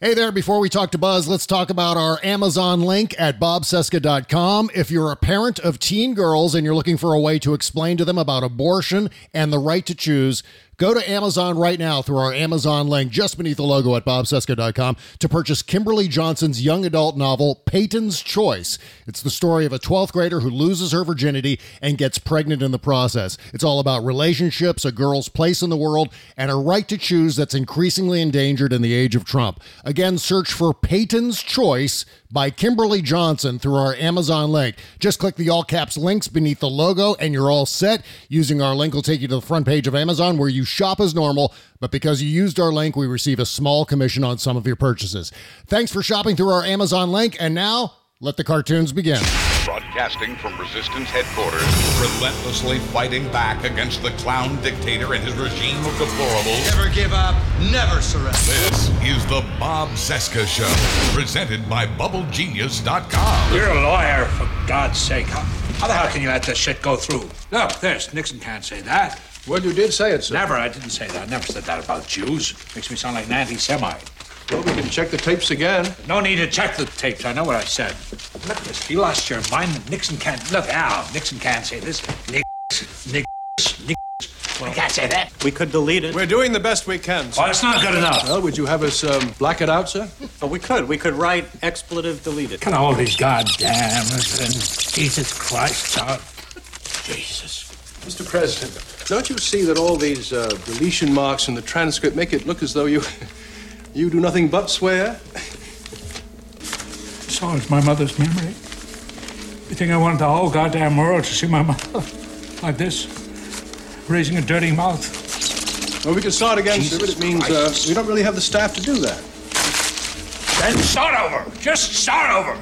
Hey there, before we talk to Buzz, let's talk about our Amazon link at bobcesca.com. If you're a parent of teen girls and you're looking for a way to explain to them about abortion and the right to choose, Go to Amazon right now through our Amazon link just beneath the logo at bobcesca.com to purchase Kimberly Johnson's young adult novel, Peyton's Choice. It's the story of a 12th grader who loses her virginity and gets pregnant in the process. It's all about relationships, a girl's place in the world, and a right to choose that's increasingly endangered in the age of Trump. Again, search for Peyton's Choice by Kimberly Johnson through our Amazon link. Just click the all caps links beneath the logo and you're all set. Using our link will take you to the front page of Amazon where you shop as normal, but because you used our link, we receive a small commission on some of your purchases. Thanks for shopping through our Amazon link, and now let the cartoons begin. Broadcasting from Resistance headquarters, relentlessly fighting back against the clown dictator and his regime of deplorables. Never give up, never surrender. This is the Bob Cesca Show, presented by BubbleGenius.com. You're a lawyer, for God's sake. How, how the hell can you let this shit go through? Look, this, Nixon can't say that. Well, you did say it, sir. Never, I didn't say that. I never said that about Jews. Makes me sound like an anti-Semite. Well, we can check the tapes again. No need to check the tapes. I know what I said. Look, this, you lost your mind. Nixon can't. Look, Al, Nixon can't say this. Nix, Nix, Nix. Well, I can't say that. We could delete it. We're doing the best we can, sir. Well, it's not good enough. Well, would you have us um, black it out, sir? Oh, we could. We could write expletive deleted. Can all these goddamn and Jesus Christ, Charles. Jesus. Mr. President, don't you see that all these uh, deletion marks in the transcript make it look as though you you do nothing but swear? So is my mother's memory. You think I wanted the whole goddamn world to see my mother like this, raising a dirty mouth? Well, we can start again, sir, but it means uh, we don't really have the staff to do that. Then start over. Just start over.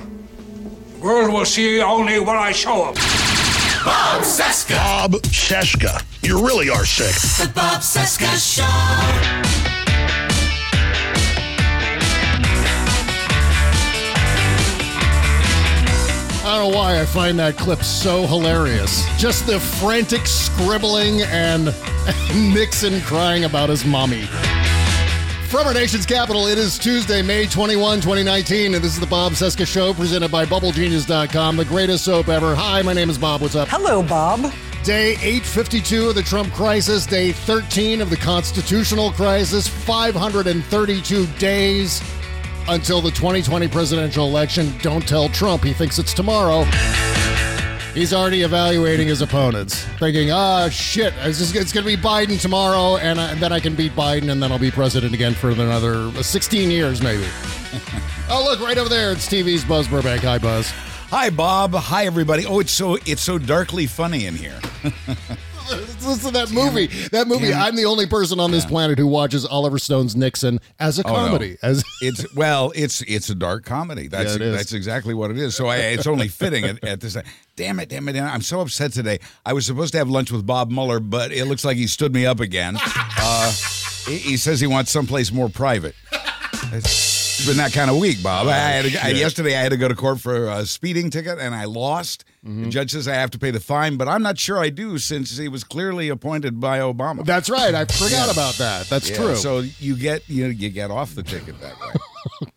The world will see only what I show them. Bob Cesca. Bob Cesca. You really are sick. The Bob Cesca Show. I don't know why I find that clip so hilarious. Just the frantic scribbling and Nixon crying about his mommy. From our nation's capital, it is Tuesday, May 21, 2019, and this is the Bob Cesca Show presented by BubbleGenius.com, the greatest soap ever. Hi, my name is Bob. What's up? Hello, Bob. Day 852 of the Trump crisis, day 13 of the constitutional crisis, 532 days until the 2020 presidential election. Don't tell Trump he thinks it's tomorrow. He's already evaluating his opponents, thinking, ah, shit, it's, just, it's going to be Biden tomorrow, and, I, and then I can beat Biden, and then I'll be president again for another 16 years, maybe. oh, look, right over there, it's TV's Buzz Burbank. Hi, Buzz. Hi, Bob. Hi, everybody. Oh, it's so it's so darkly funny in here. Listen to that movie. That movie. Damn. I'm the only person on this planet who watches Oliver Stone's Nixon as a Oh, no. comedy. As It's well, it's it's a dark comedy. That's Yeah, it is. that's exactly what it is. So I, it's only fitting at, at this. Damn it, damn it, damn it! I'm so upset today. I was supposed to have lunch with Bob Mueller, but it looks like he stood me up again. Uh, he, he says he wants someplace more private. It's been that kind of week, Bob. I had to, I- yesterday I had to go to court for a speeding ticket, and I lost. The judge says I have to pay the fine, but I'm not sure I do since he was clearly appointed by Obama. that's right. I forgot about that. That's Yeah, true. So you get you know, you get off the ticket that way.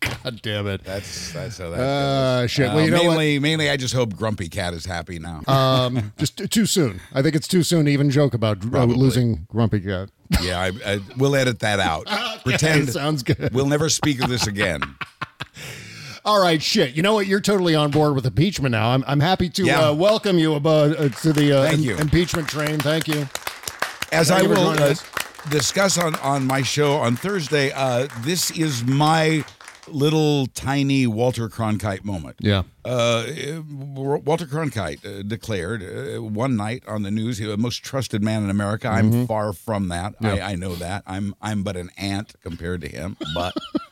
God damn it. That's that's how that. Uh, goes. shit. Well, you know what? mainly, mainly, I just hope Grumpy Cat is happy now. Um, just t- too soon. I think it's too soon to even joke about uh, losing Grumpy Cat. yeah, I, I, we'll edit that out. Pretend sounds good. We'll never speak of this again. All right, shit. You know what? You're totally on board with impeachment now. I'm, I'm happy to Yeah. uh, welcome you above, uh, to the uh, Thank im- you. impeachment train. Thank you. As Thank I you will uh, discuss on, on my show on Thursday, uh, this is my little tiny Walter Cronkite moment. Yeah. Uh, Walter Cronkite uh, declared uh, one night on the news, he was the most trusted man in America. I'm Mhm. far from that. Yeah. I, I know that. I'm I'm but an ant compared to him. But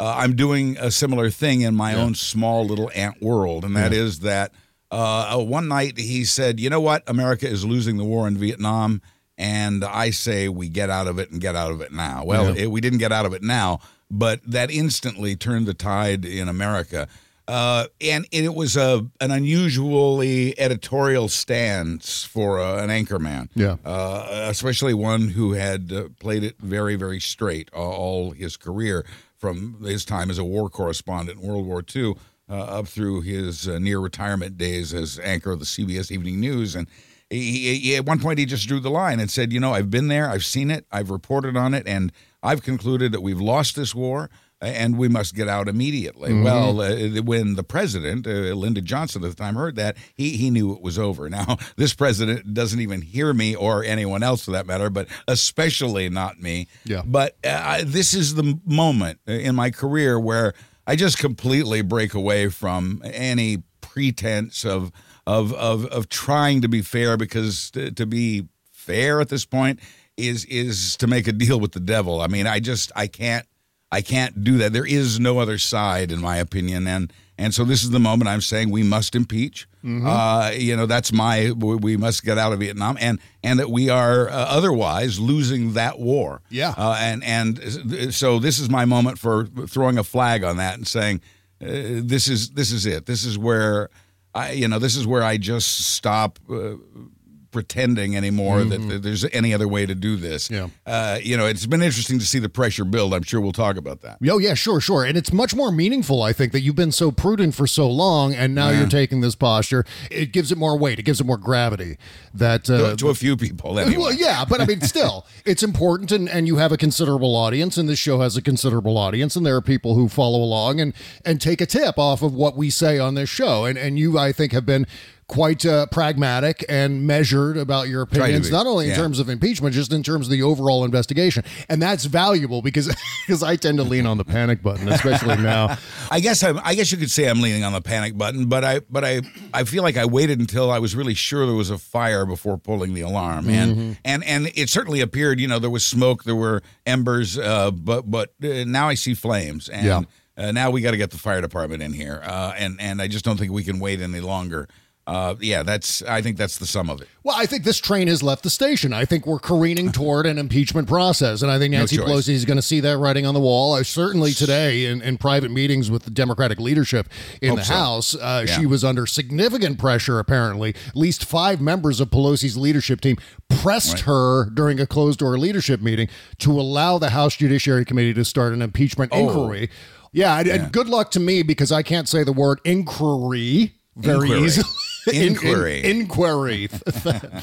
uh, I'm doing a similar thing in my own small little ant world, and that Yeah. is that uh, one night he said, "You know what? America is losing the war in Vietnam." And I say we get out of it and get out of it now. Well, Yeah. it, we didn't get out of it now, but that instantly turned the tide in America. Uh, and, it was a an unusually editorial stance for uh, an anchorman, Yeah. uh, especially one who had uh, played it very, very straight all his career from his time as a war correspondent in World War II uh, up through his uh, near retirement days as anchor of the CBS Evening News. And he, he, at one point, he just drew the line and said, You know, I've been there, I've seen it, I've reported on it, and I've concluded that we've lost this war and we must get out immediately. Mhm. Well, uh, when the president, uh, Lyndon Johnson at the time, heard that, he, he knew it was over. Now, this president doesn't even hear me or anyone else for that matter, but especially not me. Yeah. But uh, this is the moment in my career where I just completely break away from any pretense of of of, of trying to be fair because to, to be fair at this point is is to make a deal with the devil. I mean, I just I can't I can't do that. There is no other side, in my opinion, and and so this is the moment I'm saying we must impeach. Mhm. Uh, you know, that's my we must get out of Vietnam, and and that we are uh, otherwise losing that war. Yeah. uh, and and so this is my moment for throwing a flag on that and saying uh, this is this is it. This is where I you know this is where I just stop. Pretending anymore that Mhm. that there's any other way to do this. Yeah. Uh, you know, it's been interesting to see the pressure build. I'm sure we'll talk about that. Oh yeah, sure, sure. And it's much more meaningful, I think, that you've been so prudent for so long, and now Yeah. you're taking this posture. It gives it more weight. It gives it more gravity. That uh, to, to a few people, anyway. Well, yeah, but I mean, still, it's important, and, and you have a considerable audience, and this show has a considerable audience, and there are people who follow along and and take a tip off of what we say on this show, and and you, I think, have been quite uh, pragmatic and measured about your opinions, not only in yeah. terms of impeachment, just in terms of the overall investigation, and that's valuable because because I tend to lean on the panic button, especially now. I guess I'm, I guess you could say I'm leaning on the panic button, but I but I I feel like I waited until I was really sure there was a fire before pulling the alarm, and Mhm. and and it certainly appeared. You know, there was smoke, there were embers, uh, but but uh, now I see flames, and Yeah. uh, now we got to get the fire department in here, uh, and and I just don't think we can wait any longer. Uh, yeah, that's I think that's the sum of it. Well, I think this train has left the station. I think we're careening toward an impeachment process. And I think Nancy choice. Pelosi is going to see that writing on the wall. Uh, certainly today, in, in private meetings with the Democratic leadership in Hope the so. House, uh, Yeah. she was under significant pressure, apparently. At least five members of Pelosi's leadership team pressed Right. her during a closed door leadership meeting to allow the House Judiciary Committee to start an impeachment Oh. inquiry. Yeah, and, and good luck to me because I can't say the word inquiry very Inquiry. easily. In- in- Inquiry. inquiry.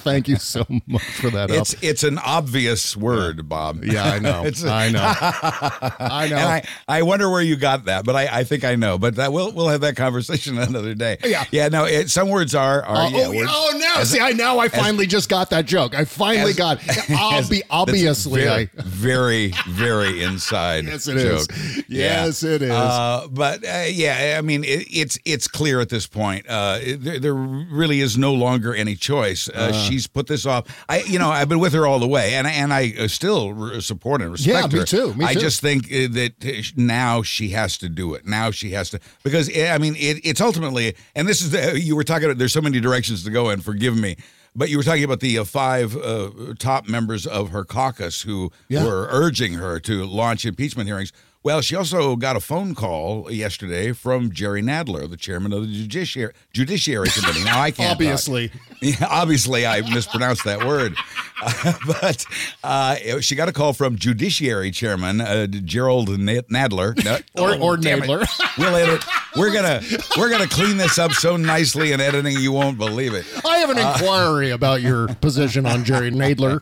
Thank you so much for that. It's help. it's an obvious word, Bob. Yeah, I know. It's- I know. I know. And I, I wonder where you got that, but I, I think I know. But that we'll we'll have that conversation another day. Yeah. yeah. No, it, some words are are Uh, yeah. oh, words- oh, now as- see, I now I as- finally just got that joke. I finally as- got. as- Obvi- that's obviously, very, I. very very inside. Yes, it is. joke. Yes, it is. Uh, but uh, yeah, I mean, it, it's it's clear at this point. Uh, there, there really is no longer any choice. Uh, Uh. she's put this off. I, you know, I've been with her all the way, and and I uh, still support and respect Yeah, respect me her. too, me I too. just think uh, that now she has to do it. Now she has to because uh, I mean, it, it's ultimately, and this is the, you were talking about. There's so many directions to go in. Forgive me. But you were talking about the uh, five uh, top members of her caucus who Yeah. were urging her to launch impeachment hearings. Well, she also got a phone call yesterday from Jerry Nadler, the chairman of the Judiciary, Judiciary Committee. Now I can't. Obviously. Yeah, obviously, I mispronounced that word. Uh, but uh, she got a call from Judiciary Chairman uh, Gerald Na- Nadler. No- Or- or damn it. Nadler. We'll edit. we're gonna we're gonna clean this up so nicely in editing you won't believe it. I have an Uh, inquiry about your position on Jerry Nadler.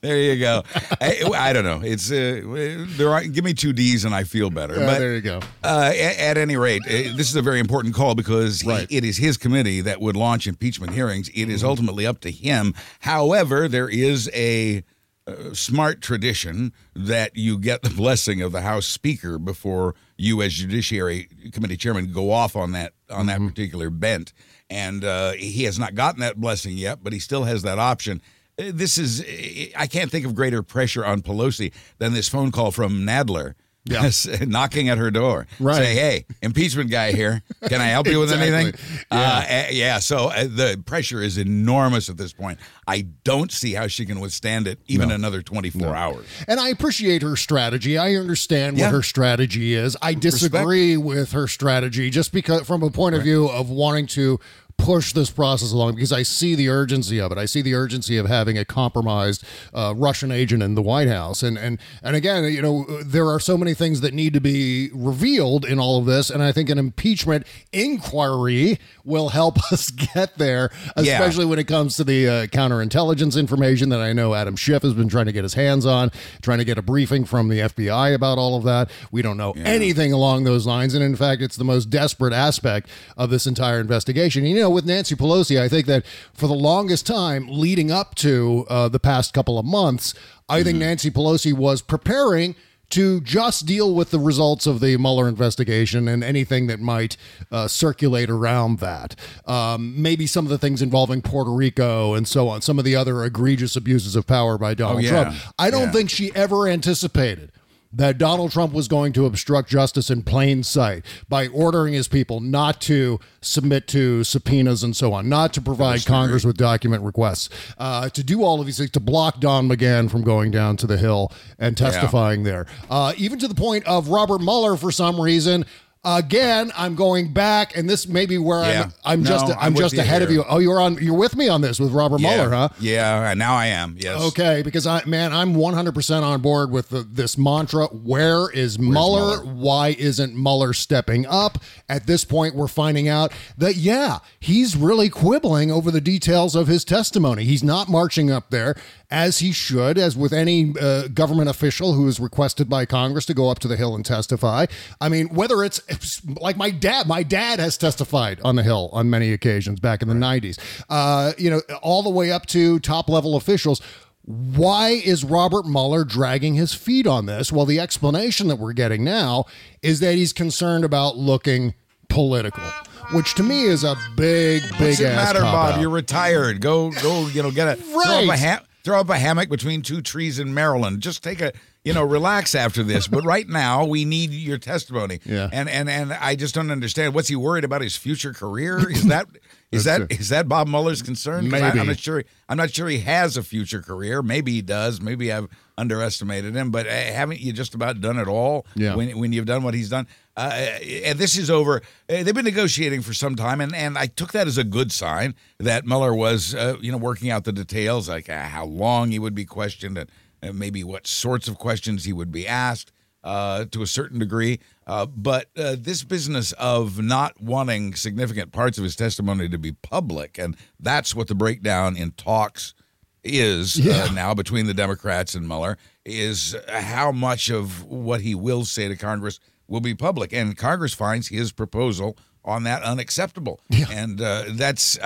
There you go. I, I don't know. It's uh, there. Are, give me two D's and I feel better. Yeah, but there you go. Uh, at, at any rate, uh, this is a very important call because he, it is his committee that would launch impeachment hearings. It is Mhm. ultimately up to him. However, there is a uh, smart tradition that you get the blessing of the House Speaker before you, as Judiciary Committee Chairman, go off on that on that particular bent. And uh, he has not gotten that blessing yet, but he still has that option. Uh, This is I can't think of greater pressure on Pelosi than this phone call from Nadler. Yeah. knocking at her door. Right. Say, hey, impeachment guy here. Can I help you with Exactly. anything? Uh, eh, yeah. So uh, the pressure is enormous at this point. I don't see how she can withstand it even No. another 24 hours. And I appreciate her strategy. I understand Yeah. what her strategy is. I disagree with her strategy just because, from a point of view of wanting to push this process along, because I see the urgency of it. I see the urgency of having a compromised uh, Russian agent in the White House. And and and again, you know, there are so many things that need to be revealed in all of this, and I think an impeachment inquiry will help us get there, Yeah. especially when it comes to the uh, counterintelligence information that I know Adam Schiff has been trying to get his hands on, trying to get a briefing from the FBI about all of that. We don't know anything along those lines. And in fact, it's the most desperate aspect of this entire investigation. You know, with Nancy Pelosi, I think that for the longest time leading up to uh, the past couple of months, I think Nancy Pelosi was preparing to just deal with the results of the Mueller investigation and anything that might uh, circulate around that. Um, maybe some of the things involving Puerto Rico and so on, some of the other egregious abuses of power by Donald Oh, yeah. Trump. I don't Yeah. think she ever anticipated that Donald Trump was going to obstruct justice in plain sight by ordering his people not to submit to subpoenas and so on, not to provide Congress with document requests, uh, to do all of these things, to block Don McGahn from going down to the Hill and testifying there. Uh, even to the point of Robert Mueller, for some reason. Again, I'm going back, and this may be where Yeah. I'm. I'm No, just. I'm, I'm just ahead of you. Oh, you're on. You're with me on this with Robert yeah. Mueller, huh? Yeah. Now I am. Yes. Okay, because I man, I'm 100% on board with the, this mantra. Where is Mueller? Why isn't Mueller stepping up? At this point, we're finding out that yeah, he's really quibbling over the details of his testimony. He's not marching up there as he should, as with any uh, government official who is requested by Congress to go up to the Hill and testify. I mean, whether it's like my dad, my dad has testified on the Hill on many occasions back in the 90s, uh, you know, all the way up to top level officials. Why is Robert Mueller dragging his feet on this? Well, the explanation that we're getting now is that he's concerned about looking political, which to me is a big, big What's it matter. Bob? You're retired. Go, go. You know, get a throw up a Right. ha- throw up a hammock between two trees in Maryland. Just take a, you know, relax after this. But right now, we need your testimony. Yeah. And and and I just don't understand. What's he worried about his future career? Is that is that is that Bob Mueller's concern? 'Cause I, Maybe. am not sure. I'm not sure he has a future career. Maybe he does. Maybe I've underestimated him. But uh, haven't you just about done it all? Yeah. When when you've done what he's done. Uh, and this is over. Uh, they've been negotiating for some time, and, and I took that as a good sign that Mueller was, uh, you know, working out the details, like uh, how long he would be questioned, and maybe what sorts of questions he would be asked uh, to a certain degree. Uh, but uh, this business of not wanting significant parts of his testimony to be public, and that's what the breakdown in talks is Yeah. uh, now between the Democrats and Mueller is how much of what he will say to Congress will be public, and Congress finds his proposal on that unacceptable, and uh, that's.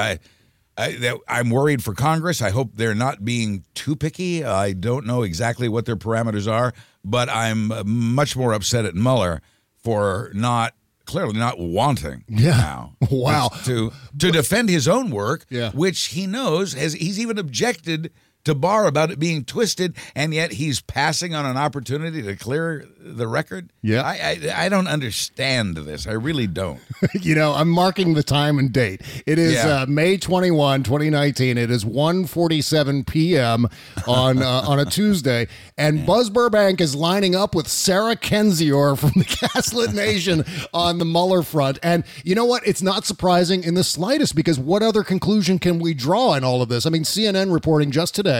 I, I'm worried for Congress. I hope they're not being too picky. I don't know exactly what their parameters are, but I'm uh, much more upset at Mueller for not clearly not wanting Yeah. now Wow. to to defend his own work, Yeah. which he knows has he's even objected to Barr about it being twisted, and yet he's passing on an opportunity to clear the record. Yeah. I I, I don't understand this. I really don't. you know, I'm marking the time and date. It is Yeah. uh, May 21, 2019. It is 1:47 p.m. on uh, on a Tuesday, and Buzz Burbank is lining up with Sarah Kendzior from the Gaslit Nation on the Mueller front. And you know what? It's not surprising in the slightest because what other conclusion can we draw in all of this? I mean, CNN reporting just today,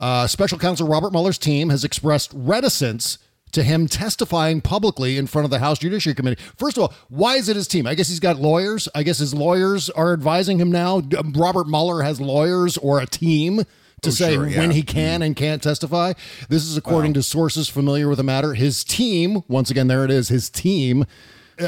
uh, Special Counsel Robert Mueller's team has expressed reticence to him testifying publicly in front of the House Judiciary Committee. First of all, why is it his team? I guess he's got lawyers. I guess his lawyers are advising him now. Robert Mueller has lawyers or a team to Oh, say sure, yeah. when he can and can't testify. This is according to sources familiar with the matter. His team, once again, there it is, his team.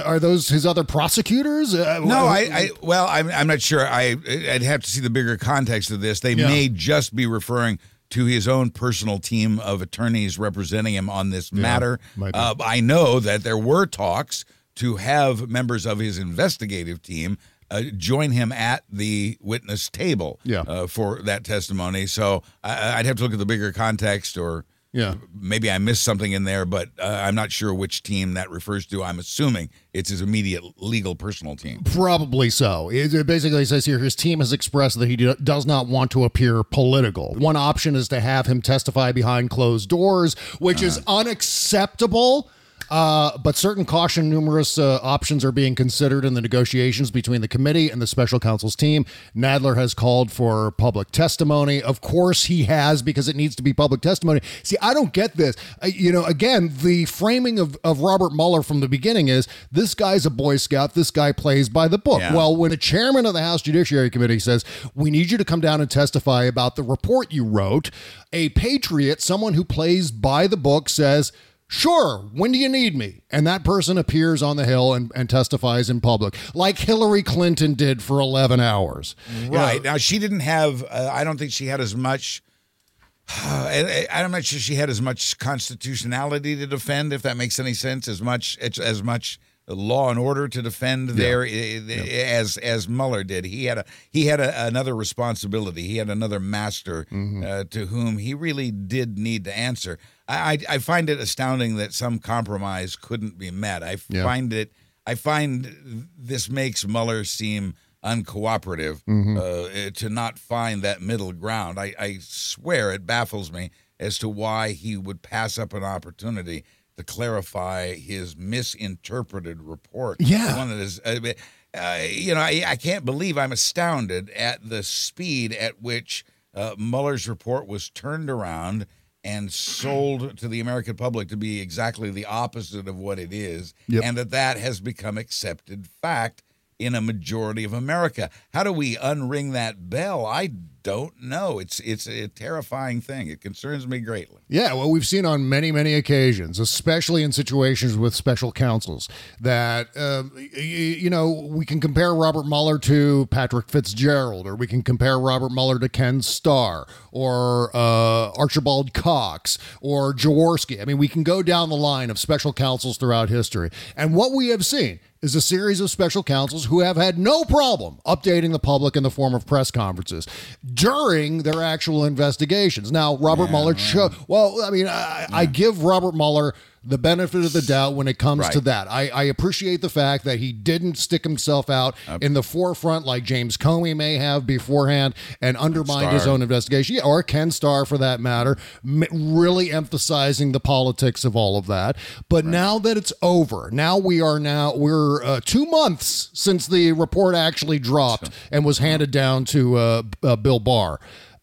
Are those his other prosecutors? Uh, No, I, I well, I'm, I'm not sure. I I'd have to see the bigger context of this. They Yeah. may just be referring to his own personal team of attorneys representing him on this matter. Uh, I know that there were talks to have members of his investigative team uh, join him at the witness table Yeah. uh, for that testimony. So I, I'd have to look at the bigger context or. Yeah. Maybe I missed something in there, but uh, I'm not sure which team that refers to. I'm assuming it's his immediate legal personal team. Probably so. It basically says here his team has expressed that he do- does not want to appear political. One option is to have him testify behind closed doors, which is unacceptable. Uh, but certain caution, numerous uh, options are being considered in the negotiations between the committee and the special counsel's team. Nadler has called for public testimony. Of course, he has because it needs to be public testimony. See, I don't get this. Uh, you know, again, the framing of, of Robert Mueller from the beginning is this guy's a Boy Scout. This guy plays by the book. Yeah. Well, when the chairman of the House Judiciary Committee says, We need you to come down and testify about the report you wrote, a patriot, someone who plays by the book, says, Sure, when do you need me? And that person appears on the Hill and, and testifies in public, like Hillary Clinton did for 11 hours. Right. Now, she didn't have, uh, I don't think she had as much. I'm not sure she had as much constitutionality to defend, if that makes any sense, as much as much law and order to defend there eh, as as Mueller did. He had a he had a, another responsibility. He had another master Mm-hmm. uh, to whom he really did need to answer. I, I I find it astounding that some compromise couldn't be met. I Yeah. find it. I find this makes Mueller seem uncooperative Mm-hmm. uh, to not find that middle ground. I, I swear it baffles me as to why he would pass up an opportunity to clarify his misinterpreted report. Yeah. one that is, uh, uh, you know, I, I can't believe I'm astounded at the speed at which uh, Mueller's report was turned around and sold to the American public to be exactly the opposite of what it is, Yep. and that that has become accepted fact in a majority of America. How do we unring that bell? I don't know. It's it's a terrifying thing. It concerns me greatly. Yeah, well, we've seen on many, many occasions, especially in situations with special counsels, that y- y- you know we can compare Robert Mueller to Patrick Fitzgerald, or we can compare Robert Mueller to Ken Starr, or uh, Archibald Cox, or Jaworski. I mean, we can go down the line of special counsels throughout history, and what we have seen is a series of special counsels who have had no problem updating the public in the form of press conferences during their actual investigations. Now, Robert Mueller, cho- well, I mean, I, I give Robert Mueller the benefit of the doubt when it comes to that. I, I appreciate the fact that he didn't stick himself out in the forefront like James Comey may have beforehand and undermined his own investigation, yeah, or Ken Starr for that matter, m- really emphasizing the politics of all of that. But now that it's over, now we are now we're uh, two months since the report actually dropped and was handed down to uh, uh, Bill Barr.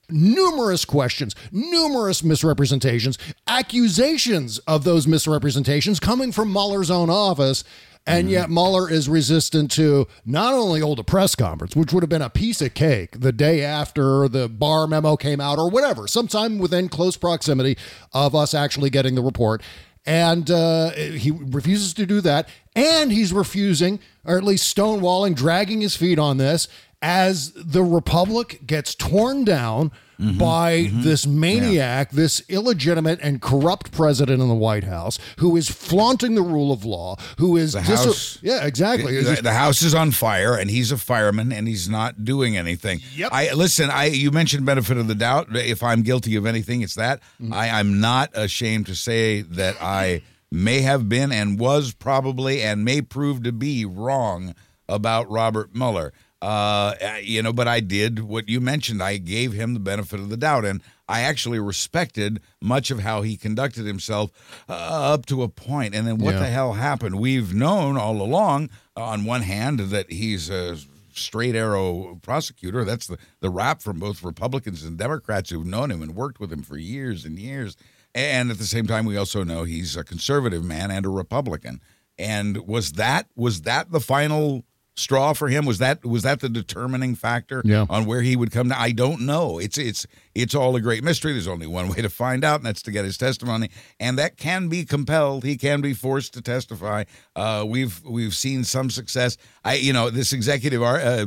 Numerous questions, numerous misrepresentations, accusations of those misrepresentations coming from Mueller's own office. And yet mm-hmm. Mueller is resistant to not only hold a press conference, which would have been a piece of cake the day after the Barr memo came out or whatever, sometime within close proximity of us actually getting the report. And uh, he refuses to do that. And he's refusing, or at least stonewalling, dragging his feet on this as the Republic gets torn down by this maniac, this illegitimate and corrupt president in the White House who is flaunting the rule of law, who is The dis- House- yeah, exactly. The, the house is on fire, and he's a fireman, and he's not doing anything. Yep. I listen. I you mentioned benefit of the doubt. If I'm guilty of anything, it's that. Mm-hmm. I I'm not ashamed to say that I may have been and was probably and may prove to be wrong about Robert Mueller. Uh, you know, but I did what you mentioned. I gave him the benefit of the doubt, and I actually respected much of how he conducted himself uh, up to a point. And then what Yeah. the hell happened? We've known all along, on one hand, that he's a straight arrow prosecutor. That's the, the rap from both Republicans and Democrats who've known him and worked with him for years and years. And at the same time, we also know he's a conservative man and a Republican. And was that was that the final straw for him? Was that was that the determining factor Yeah. on where he would come? Down? I don't know. It's it's it's all a great mystery. There's only one way to find out, and that's to get his testimony. And that can be compelled. He can be forced to testify. Uh, we've we've seen some success. I you know this executive uh,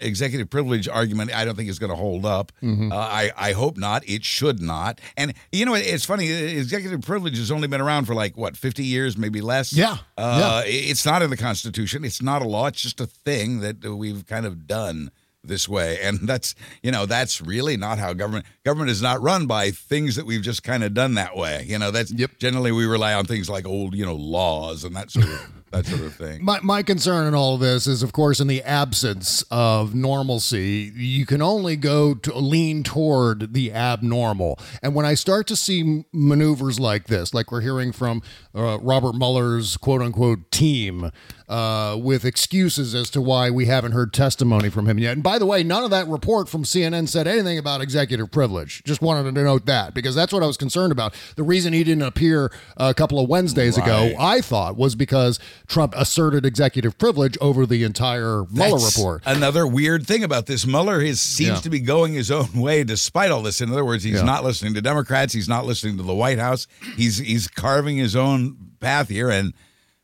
executive privilege argument. I don't think is going to hold up. Mhm. Uh, I I hope not. It should not. And you know it's funny. Executive privilege has only been around for like what 50 years, maybe less. Yeah. Uh, It's not in the Constitution. It's not a law. It's just a thing that we've kind of done this way, and that's you know that's really not how government government is not run by things that we've just kind of done that way. You know that's generally we rely on things like old you know laws and that sort of that sort of thing. My, my concern in all of this is, of course, in the absence of normalcy, you can only go to lean toward the abnormal. And when I start to see maneuvers like this, like we're hearing from uh, Robert Mueller's quote unquote team, uh, with excuses as to why we haven't heard testimony from him yet. And by the way, none of that report from CNN said anything about executive privilege. Just wanted to note that because that's what I was concerned about. The reason he didn't appear a couple of Wednesdays ago, I thought, was because Trump asserted executive privilege over the entire Mueller That's report. Another weird thing about this, Mueller is, seems Yeah. to be going his own way despite all this. In other words, he's Yeah. not listening to Democrats. He's not listening to the White House. He's he's carving his own path here, and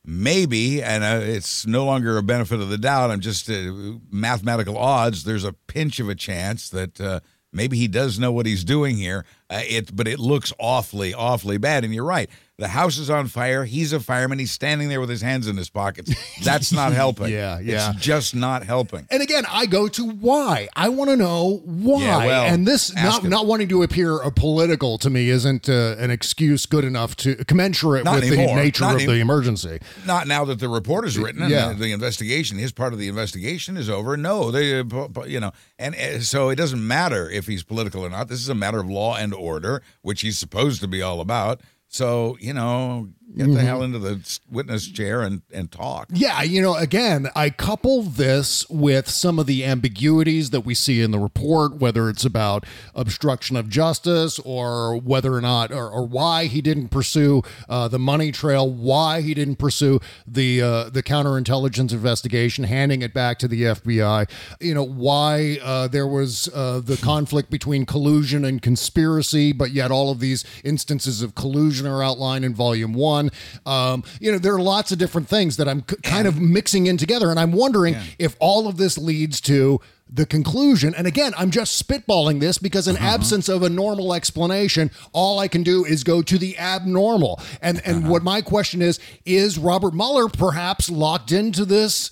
maybe, and uh, it's no longer a benefit of the doubt. I'm just uh, mathematical odds. There's a pinch of a chance that. Uh, Maybe he does know what he's doing here. Uh, it, but it looks awfully, awfully bad. And you're right. The house is on fire. He's a fireman. He's standing there with his hands in his pockets. That's not helping. Yeah, yeah. It's just not helping. And again, I go to why. I want to know why. Yeah, well, and this not him. not wanting to appear uh, political to me isn't uh, an excuse good enough to commensurate Not with anymore. the nature Not of any- the emergency. Not now that the report is written and Yeah. the, the investigation, his part of the investigation is over. No, they, uh, you know, and uh, so it doesn't matter if he's political or not. This is a matter of law and order, which he's supposed to be all about. So you know, get the Mhm. hell into the witness chair and and talk. Yeah, you know, again, I couple this with some of the ambiguities that we see in the report, whether it's about obstruction of justice or whether or not, or, or why he didn't pursue uh, the money trail, why he didn't pursue the uh, the counterintelligence investigation, handing it back to the FBI. You know, why uh, there was uh, the conflict between collusion and conspiracy, but yet all of these instances of collusion are outlined in Volume One. Um, you know, there are lots of different things that I'm c- kind of mixing in together, and I'm wondering if all of this leads to the conclusion. And again, I'm just spitballing this because in absence of a normal explanation, all I can do is go to the abnormal. And and what my question is: Is Robert Mueller perhaps locked into this?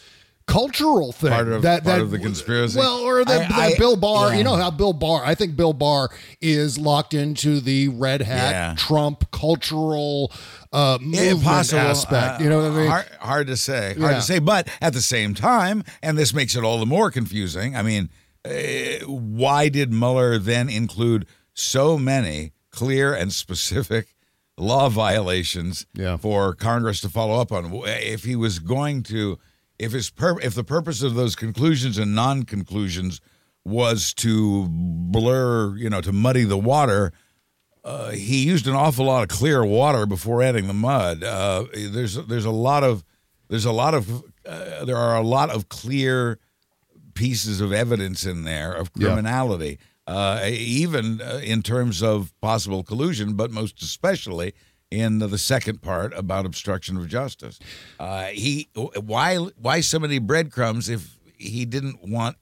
Cultural thing Part of- that part that of the conspiracy? Well, or that, I- that I- Bill Barr. yeah. You know how Bill Barr. I think Bill Barr is locked into the red hat Yeah. Trump cultural uh, movement Impossible aspect. Uh, you know what I mean? Hard, hard to say. Hard Yeah. to say. But at the same time, and this makes it all the more confusing. I mean, uh, why did Mueller then include so many clear and specific law violations Yeah. for Congress to follow up on? If he was going to, if his pur- if the purpose of those conclusions and non-conclusions was to blur, you know, to muddy the water, uh, he used an awful lot of clear water before adding the mud. Uh, there's there's a lot of there's a lot of uh, there are a lot of clear pieces of evidence in there of Yeah. criminality, uh, even uh, in terms of possible collusion, but most especially in the second part about obstruction of justice. Uh, he why why so many breadcrumbs if he didn't want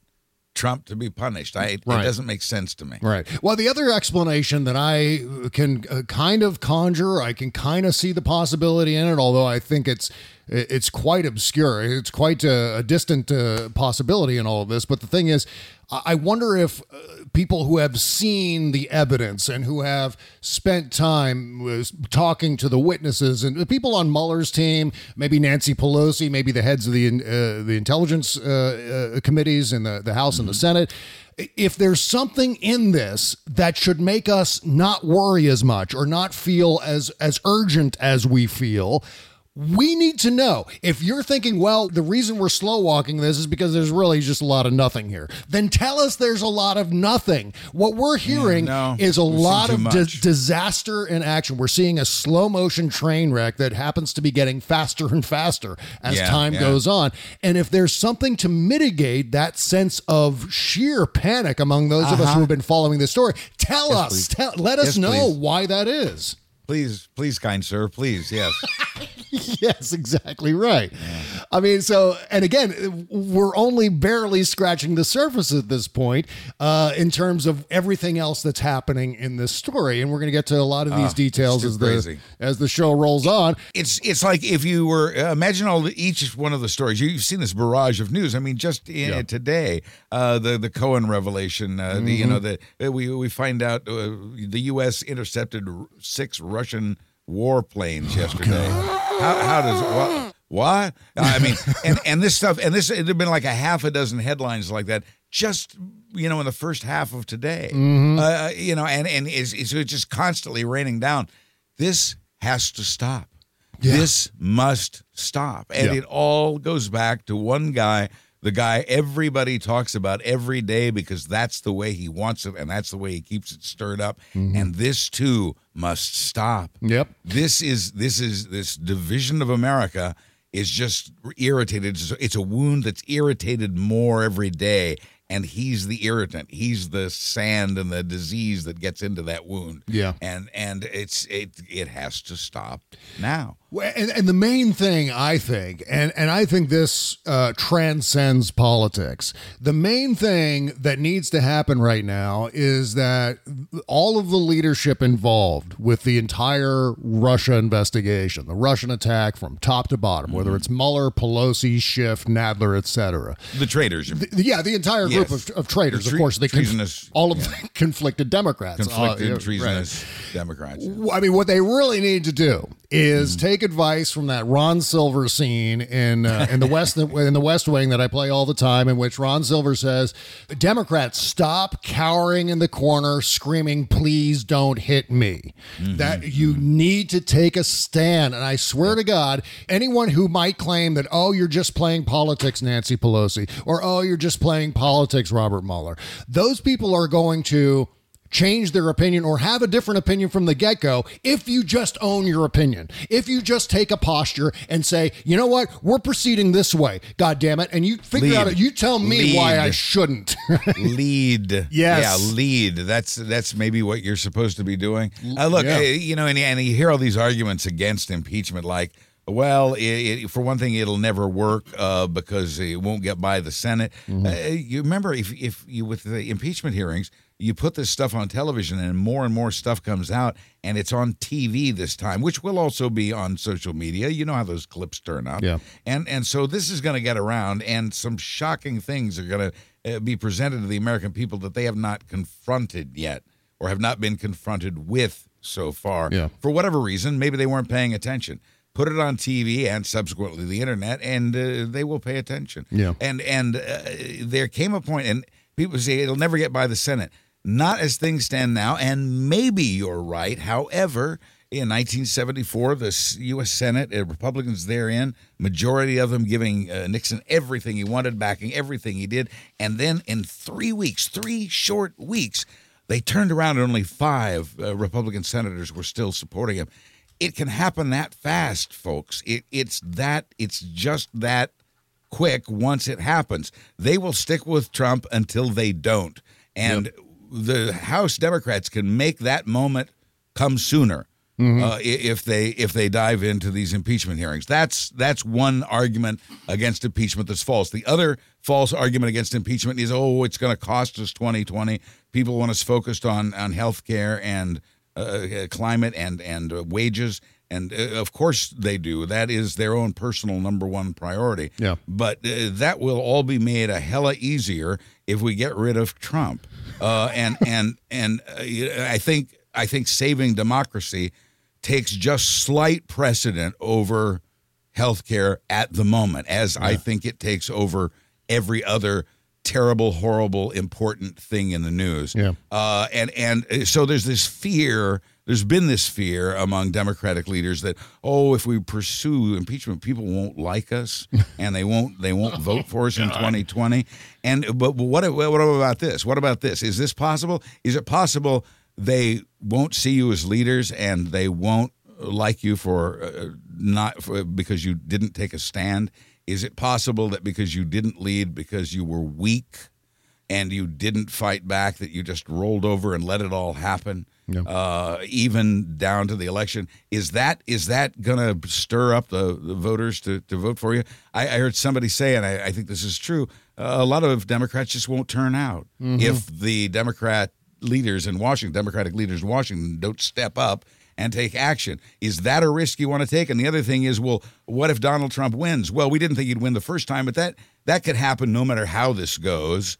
Trump to be punished? I, It doesn't make sense to me. Right. Well, the other explanation that I can uh, kind of conjure, I can kind of see the possibility in it, although I think it's it's quite obscure. It's quite a, a distant uh, possibility in all of this. But the thing is, I wonder if uh, people who have seen the evidence and who have spent time with talking to the witnesses and the people on Mueller's team, maybe Nancy Pelosi, maybe the heads of the uh, the intelligence uh, uh, committees in the, the House and the Senate, if there's something in this that should make us not worry as much or not feel as as urgent as we feel We need to know. If you're thinking, well, the reason we're slow walking this is because there's really just a lot of nothing here, then tell us there's a lot of nothing. What we're hearing no, is a lot of di- disaster in action. We're seeing a slow motion train wreck that happens to be getting faster and faster as Yeah, time yeah. goes on. And if there's something to mitigate that sense of sheer panic among those of us Uh-huh. who have been following this story, tell Yes, us, tell, let us Yes, know please. why that is. Please, please, kind sir, please, yes. yes, exactly right. I mean, so, and again, we're only barely scratching the surface at this point uh, in terms of everything else that's happening in this story. And we're going to get to a lot of these Ah, details as the, as the show rolls on. It's it's like if you were uh, imagine all the, each one of the stories. You, you've seen this barrage of news. I mean, just in, Yeah. today, uh, the the Cohen revelation. Uh, the, you know the uh, we we find out uh, the U.S. intercepted six Russian warplanes yesterday. How, how does what what? I mean, and and this stuff and this it had been like a half a dozen headlines like that just you know in the first half of today. Mhm. Uh, you know, and and it's, it's just constantly raining down. This has to stop. This must stop. And Yeah. it all goes back to one guy, the guy everybody talks about every day because that's the way he wants it and that's the way he keeps it stirred up. Mhm. And this too must stop. Yep. This is this is this division of America is just irritated. It's a wound that's irritated more every day. And he's the irritant. He's the sand and the disease that gets into that wound. Yeah. And and it's it it has to stop now. Well, And, and the main thing I think, and, and I think this uh, transcends politics, the main thing that needs to happen right now is that all of the leadership involved with the entire Russia investigation, the Russian attack from top to bottom, Mm-hmm. whether it's Mueller, Pelosi, Schiff, Nadler, etc. The traitors. The- yeah, the entire group Yes. of, of traitors, The of tre- course, they conf- all of the conflicted Democrats, conflicted, Uh, yeah, right. treasonous Democrats. I mean, what they really need to do is Mm-hmm. take advice from that Ron Silver scene in uh, in the West in the West Wing that I play all the time, in which Ron Silver says, "Democrats, stop cowering in the corner, screaming, please don't hit me." Mm-hmm. That you need to take a stand, and I swear to God, anyone who might claim that, "Oh, you're just playing politics, Nancy Pelosi," or "Oh, you're just playing politics, Robert Mueller," those people are going to change their opinion or have a different opinion from the get go if you just own your opinion. If you just take a posture and say, you know what, we're proceeding this way, God damn it, and you figure Lead. out, you tell me why I shouldn't. lead. Yes. Yeah, lead. That's that's maybe what you're supposed to be doing. Uh, look, Yeah. uh, you know, and, and you hear all these arguments against impeachment, like, well, it, it, for one thing, it'll never work uh, because it won't get by the Senate. Mm-hmm. Uh, you remember if if you with the impeachment hearings. You put this stuff on television, and more and more stuff comes out, and it's on TV this time, which will also be on social media. You know how those clips turn up, Yeah. and and so this is going to get around, and some shocking things are going to uh, be presented to the American people that they have not confronted yet, or have not been confronted with so far. Yeah. For whatever reason, maybe they weren't paying attention. Put it on TV and subsequently the internet, and uh, they will pay attention. Yeah. And and uh, there came a point, and people say it'll never get by the Senate. Not as things stand now, and maybe you're right. However, in 1974, the U.S. Senate, uh, Republicans therein, majority of them giving uh, Nixon everything he wanted, backing everything he did, and then in three weeks, three short weeks, they turned around and only five uh, Republican senators were still supporting him. It can happen that fast, folks. It, it's that. It's just that quick once it happens. They will stick with Trump until they don't. And the House Democrats can make that moment come sooner. Mm-hmm. Uh, if they if they dive into these impeachment hearings, that's that's one argument against impeachment that's false. The other false argument against impeachment is, oh, it's going to cost us 2020. People want us focused on on health care and uh, climate and and uh, wages, and uh, of course they do. That is their own personal number one priority. Yeah. But uh, that will all be made a hella easier if we get rid of Trump. Uh, and and and uh, I think I think saving democracy takes just slight precedent over healthcare at the moment, as I think it takes over every other terrible, horrible, important thing in the news. Yeah. Uh, and and uh, so there's this fear there's been this fear among Democratic leaders that oh, if we pursue impeachment, people won't like us and they won't they won't vote for us in 2020. And but what what about this? What about this? Is this possible? Is it possible they won't see you as leaders and they won't like you for uh, not for, because you didn't take a stand? Is it possible that because you didn't lead because you were weak and you didn't fight back that you just rolled over and let it all happen? Uh, even down to the election, is that is that going to stir up the, the voters to, to vote for you? I, I heard somebody say, and I, I think this is true. Uh, a lot of Democrats just won't turn out Mhm. if the Democrat leaders in Washington, Democratic leaders in Washington, don't step up and take action. Is that a risk you want to take? And the other thing is, well, what if Donald Trump wins? Well, we didn't think he'd win the first time, but that that could happen no matter how this goes.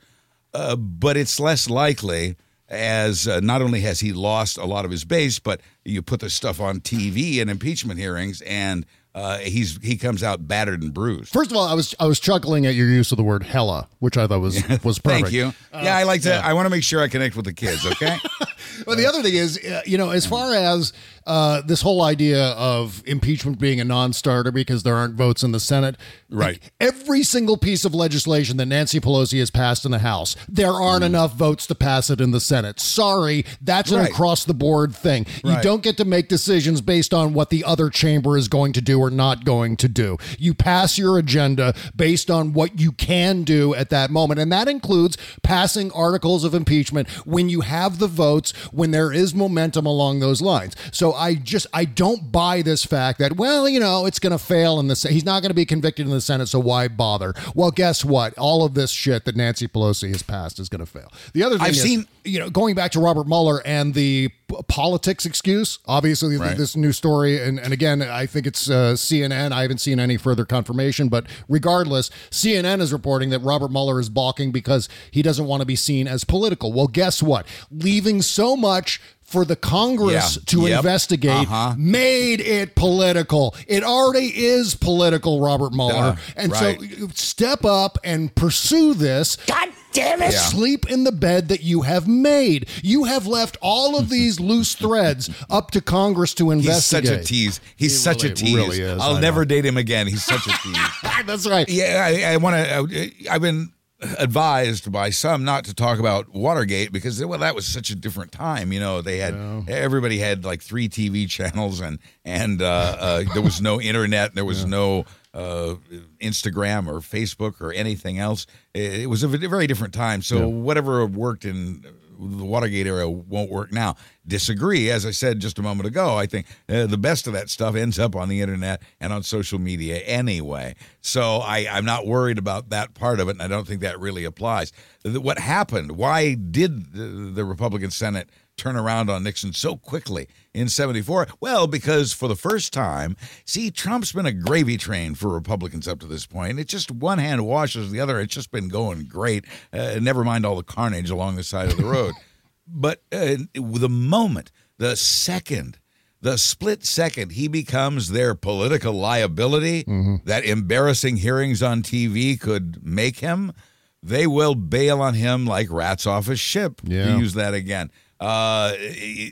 Uh, but it's less likely as uh, not only has he lost a lot of his base, but you put the stuff on TV and impeachment hearings, and uh, he's he comes out battered and bruised. First of all, I was I was chuckling at your use of the word hella, which I thought was was perfect. Thank you. yeah, I like to. yeah. I want to make sure I connect with the kids. Okay. Well, the other thing is, uh, you know, as far as uh, this whole idea of impeachment being a non-starter because there aren't votes in the Senate, Right. like, every single piece of legislation that Nancy Pelosi has passed in the House, there aren't enough votes to pass it in the Senate. Sorry, that's an Right. across-the-board thing. You don't get to make decisions based on what the other chamber is going to do or not going to do. You pass your agenda based on what you can do at that moment, and that includes passing articles of impeachment when you have the votes, when there is momentum along those lines. So I just I don't buy this fact that well, you know, it's going to fail in the. He's not going to be convicted in the Senate, so why bother? Well, guess what? All of this shit that Nancy Pelosi has passed is going to fail. The other thing I've is, seen- you know, going back to Robert Mueller and the p- politics excuse, obviously Right. this new story, and, and again, I think it's uh, CNN. I haven't seen any further confirmation, but regardless, CNN is reporting that Robert Mueller is balking because he doesn't want to be seen as political. Well, guess what? Leaving so much for the Congress Yeah. to Yep. investigate Uh-huh. made it political. It already is political, Robert Mueller. Uh, and right. so step up and pursue this. God damn it. Yeah. Sleep in the bed that you have made. You have left all of these loose threads up to Congress to investigate. He's such a tease. He's He such a tease. really is, I'll I never know. date him again. He's such a tease. That's right. Yeah, I, I want to. I've been advised by some not to talk about Watergate because well, that was such a different time. You know, they had everybody had like three TV channels and and uh, uh, there was no internet. There was no. Uh, Instagram or Facebook or anything else. It, it was a very different time. So whatever worked in the Watergate era won't work now. Disagree, as I said just a moment ago. I think uh, the best of that stuff ends up on the internet and on social media anyway. So I, I'm not worried about that part of it, and I don't think that really applies. What happened? Why did the, the Republican Senate turn around on Nixon so quickly in 74? Well, because for the first time, see, Trump's been a gravy train for Republicans up to this point. It's just one hand washes the other. It's just been going great. Uh, never mind all the carnage along the side of the road. but uh, the moment, the second, the split second he becomes their political liability that embarrassing hearings on TV could make him, they will bail on him like rats off a ship. Yeah. To use that again. Uh,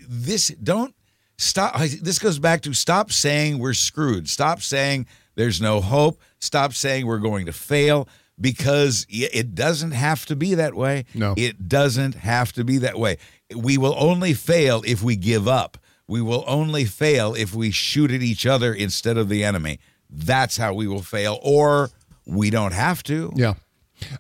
this don't stop. This goes back to stop saying we're screwed. Stop saying there's no hope. Stop saying we're going to fail because it doesn't have to be that way. No. It doesn't have to be that way. We will only fail if we give up. We will only fail if we shoot at each other instead of the enemy. That's how we will fail, or we don't have to. Yeah.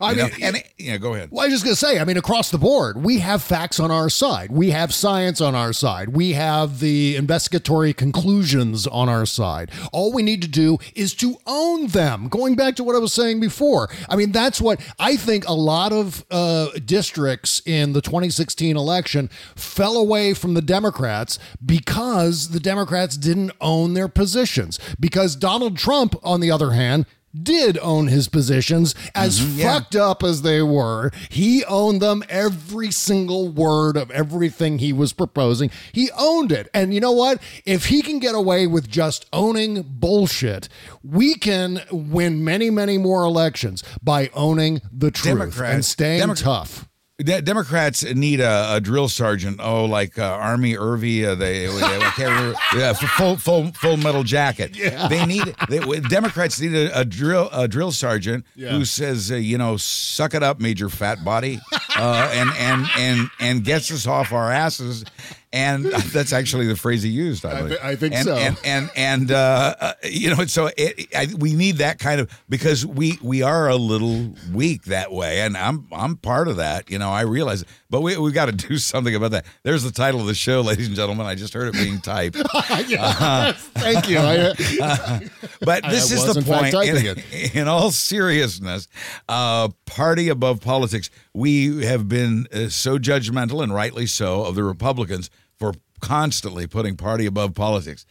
I You mean, know? and it- yeah, go ahead. Well, I was just going to say, I mean, across the board, we have facts on our side. We have science on our side. We have the investigatory conclusions on our side. All we need to do is to own them. Going back to what I was saying before, I mean, that's what I think a lot of uh, districts in the 2016 election fell away from the Democrats because the Democrats didn't own their positions. Because Donald Trump, on the other hand, did own his positions as mm-hmm, yeah. fucked up as they were. He owned them every single word of everything he was proposing. He owned it. And you know what? If he can get away with just owning bullshit, we can win many, many more elections by owning the truth and staying tough. De- Democrats need a, a drill sergeant. Oh, like uh, R. Lee Ermey. Uh, they, they I can't remember. Yeah, full full full metal jacket. Yeah. They need. They, Democrats need a, a drill a drill sergeant Yeah. who says, uh, you know, suck it up, Major Fat Body, uh, and and and and gets us off our asses. And that's actually the phrase he used. I, I thi- I think and, so. And and and uh, uh, you know, so it, I, we need that kind of because we we are a little weak that way, and I'm I'm part of that. You know, I realize, it. but we we got to do something about that. There's the title of the show, ladies and gentlemen. I just heard it being typed. Yeah. Thank you. I, But this is the point. In, in all seriousness, uh, party above politics. We have been uh, so judgmental, and rightly so, of the Republicans for constantly putting party above politics.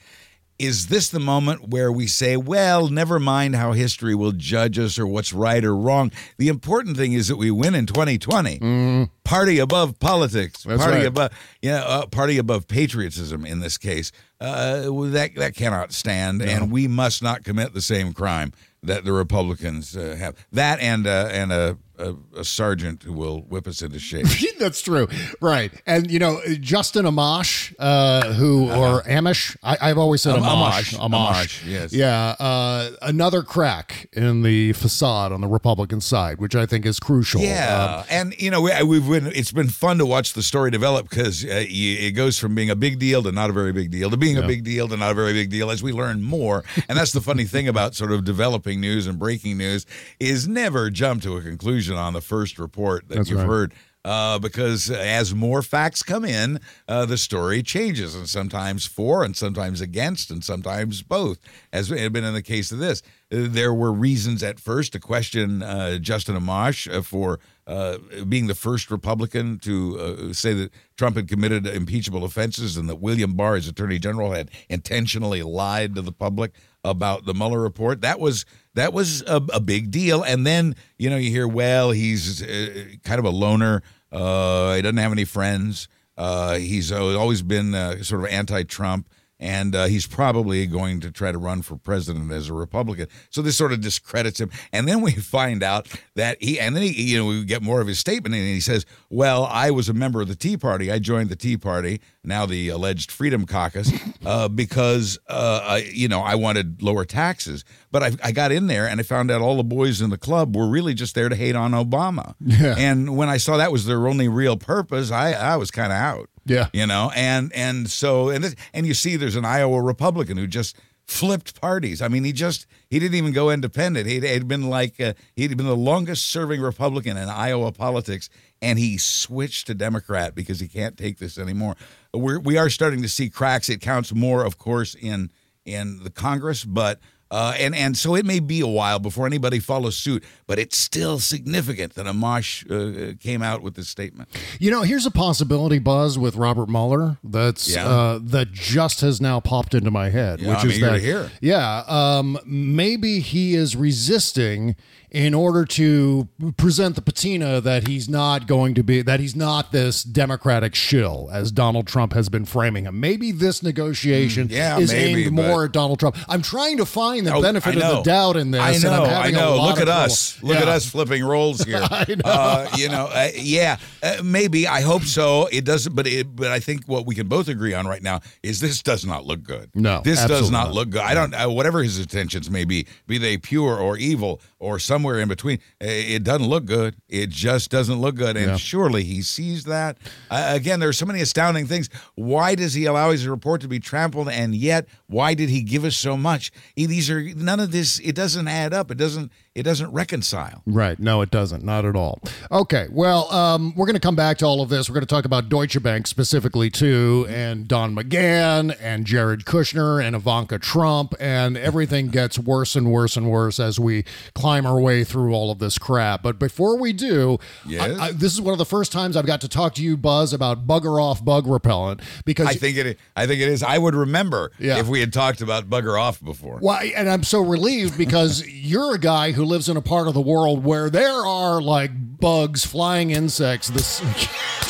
Is this the moment where we say, well, never mind how history will judge us or what's right or wrong? The important thing is that we win in 2020. Party above politics. Mm. That's party right. above, you know, uh, party above patriotism in this case. Uh, that that cannot stand, and we must not commit the same crime that the Republicans uh, have. That and uh, and a, a, a sergeant who will whip us into shape. That's true, right? And you know, Justin Amash, uh, who or Amish, I, I've always said Um, Amash, Amash, Amash, yes. yeah. Uh, another crack in the facade on the Republican side, which I think is crucial. Yeah, Um, and you know we, we've been, it's been fun to watch the story develop because uh, it goes from being a big deal to not a very big deal to being a big deal to not a very big deal as we learn more. And that's the funny thing about sort of developing news and breaking news is never jump to a conclusion on the first report that That's you've right. heard. Uh, because as more facts come in, uh, the story changes, and sometimes for, and sometimes against, and sometimes both. As had been in the case of this, Uh, there were reasons at first to question uh, Justin Amash uh, for uh, being the first Republican to uh, say that Trump had committed impeachable offenses, and that William Barr, his Attorney General, had intentionally lied to the public about the Mueller report. That was that was a, a big deal. And then you know you hear, well, he's uh, kind of a loner. Uh, he doesn't have any friends. Uh, he's always been sort of anti-Trump, and uh, he's probably going to try to run for president as a Republican. So this sort of discredits him. And then we find out that he, and then he, you know, we get more of his statement, and he says, "Well, I was a member of the Tea Party. I joined the Tea Party, now the alleged Freedom Caucus, uh, because uh, I, you know I wanted lower taxes. But I, I got in there and I found out all the boys in the club were really just there to hate on Obama. Yeah. And when I saw that was their only real purpose, I, I was kind of out. Yeah. You know, and and so and this, and you see there's an Iowa Republican who just flipped parties. I mean, he just he didn't even go independent. He'd, had been like uh, he'd been the longest serving Republican in Iowa politics, and he switched to Democrat because he can't take this anymore. We're we are starting to see cracks. It counts more, of course, in in the Congress, but. Uh, and and so it may be a while before anybody follows suit, but it's still significant that Amash uh, came out with this statement. You know, here's a possibility, Buzz, with Robert Mueller that's Yeah. uh, that just has now popped into my head, Yeah, which I'm is that hear. yeah, um, maybe he is resisting in order to present the patina that he's not going to be that he's not this Democratic shill as Donald Trump has been framing him. Maybe this negotiation Mm, yeah, is maybe, aimed more at Donald Trump. I'm trying to find the Oh, benefit of the doubt in this. I and know. I'm I having a know. Look at trouble. us. Look at us flipping roles here. I know. Uh, you know. Uh, yeah. Uh, maybe. I hope so. It doesn't. But it. But I think what we can both agree on right now is this does not look good. No, This does not not. look good. I don't. Uh, whatever his intentions may be, be they pure or evil or somewhere in between, it doesn't look good. It just doesn't look good. And Yeah. surely he sees that. Uh, again, there are so many astounding things. Why does he allow his report to be trampled? And yet, why did he give us so much? These are none of this. It doesn't add up. It doesn't. It doesn't reconcile. Right. No, it doesn't. Not at all. Okay. Well, um, we're going to come back to all of this. We're going to talk about Deutsche Bank specifically, too, and Don McGahn and Jared Kushner and Ivanka Trump. And everything gets worse and worse and worse as we climb our way through all of this crap. But before we do, Yes? I, I, this is one of the first times I've got to talk to you, Buzz, about bugger off bug repellent because I think it. I think it is. I would remember Yeah. if we had talked about bugger off before. Why? And I'm so relieved because you're a guy who lives in a part of the world where there are like bugs, flying insects. This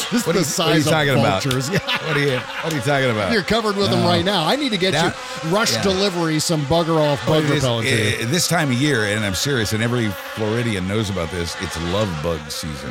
This What is you, the what are you size of talking about? vultures. Yeah. What are you What are you talking about? You're covered with them right now. I need to get That- you rush yeah. delivery some bugger off bug is- repellent. you. eh, this time of year, and I'm serious, and every Floridian knows about this. It's love bug season,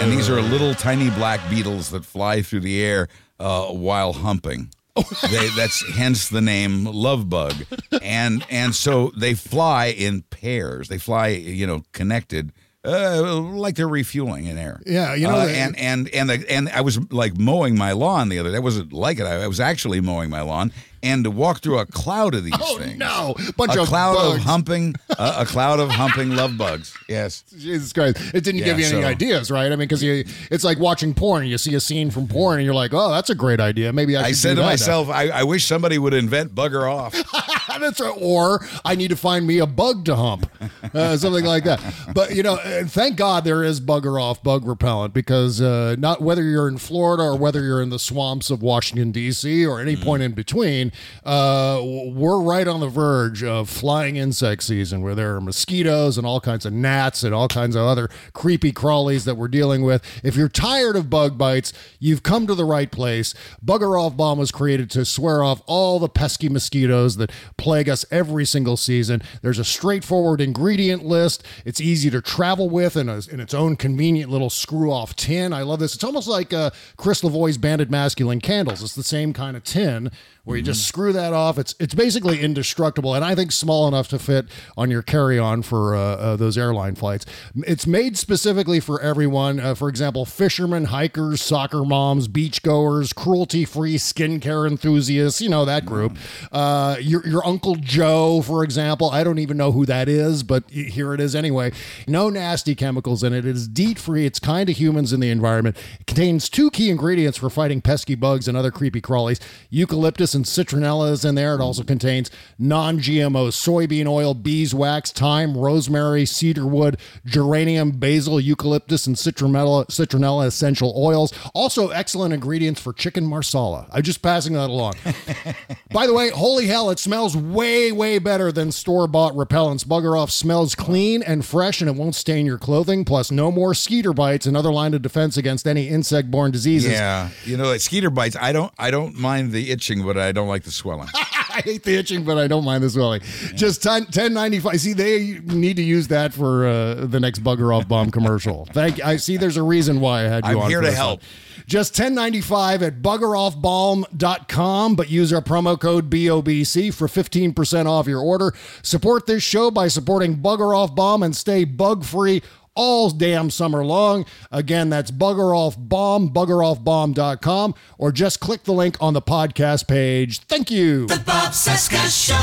and these are little tiny black beetles that fly through the air uh, while humping. They, that's hence the name love bug, and and so they fly in pairs. They fly, you know, connected. Uh, like they're refueling in air. Yeah, you know, Uh, and and and the, and I was like mowing my lawn the other day. I wasn't like it. I, I was actually mowing my lawn, and to walk through a cloud of these Oh, things. no. Bunch a of cloud bugs. of humping, uh, a cloud of humping love bugs. Yes. Jesus Christ! It didn't Yeah, give you any so- ideas, right? I mean, because it's like watching porn. You see a scene from porn, and you're like, "Oh, that's a great idea. Maybe I." I said to myself, I, I wish somebody would invent bugger off. That's right. Or I need to find me a bug to hump, uh, something like that. But you know, thank God there is bugger off bug repellent because uh, not whether you're in Florida or whether you're in the swamps of Washington D.C. or any point in between, uh, we're right on the verge of flying insect season, where there are mosquitoes and all kinds of gnats and all kinds of other creepy crawlies that we're dealing with. If you're tired of bug bites, you've come to the right place. Bugger off balm was created to swear off all the pesky mosquitoes that plague us every single season. There's a straightforward ingredient list. It's easy to travel with in, a, in its own convenient little screw off tin. I love this. It's almost like uh, Chris Lavoie's Banded Masculine Candles. It's the same kind of tin where you just screw that off. It's it's basically indestructible, and I think small enough to fit on your carry on for uh, uh, those airline flights. It's made specifically for everyone. Uh, for example, fishermen, hikers, soccer moms, beachgoers, cruelty free skincare enthusiasts. You know that group. Uh, your your Uncle Joe, for example. I don't even know who that is, but here it is anyway. No nasty chemicals in it. It is DEET free. It's kind to humans in the environment. It contains two key ingredients for fighting pesky bugs and other creepy crawlies eucalyptus and citronella is in there. It also contains non GMO soybean oil, beeswax, thyme, rosemary, cedarwood, geranium, basil, eucalyptus, and citronella, citronella essential oils. Also, excellent ingredients for chicken marsala. I'm just passing that along. By the way, holy hell, it smells way, way better than store bought repellents. Bugger off smells clean and fresh and it won't stain your clothing. Plus, no more skeeter bites, another line of defense against any insect borne diseases. Yeah, you know, like skeeter bites. I don't, I don't mind the itching, but I don't like the swelling. I hate the itching, but I don't mind the swelling. Just 10, 1095. See, they need to use that for uh, the next bugger off balm commercial. Thank. I see. There's a reason why I had you I'm on. here to help. one. Just 1095 at buggeroffbalm.com, but use our promo code BOBC for 15% off your order. Support this show by supporting Bugger Off Balm and stay bug free all damn summer long. Again, that's Bugger Off Balm, buggeroffbalm.com, or just click the link on the podcast page. Thank you. The Bob Cesca Show.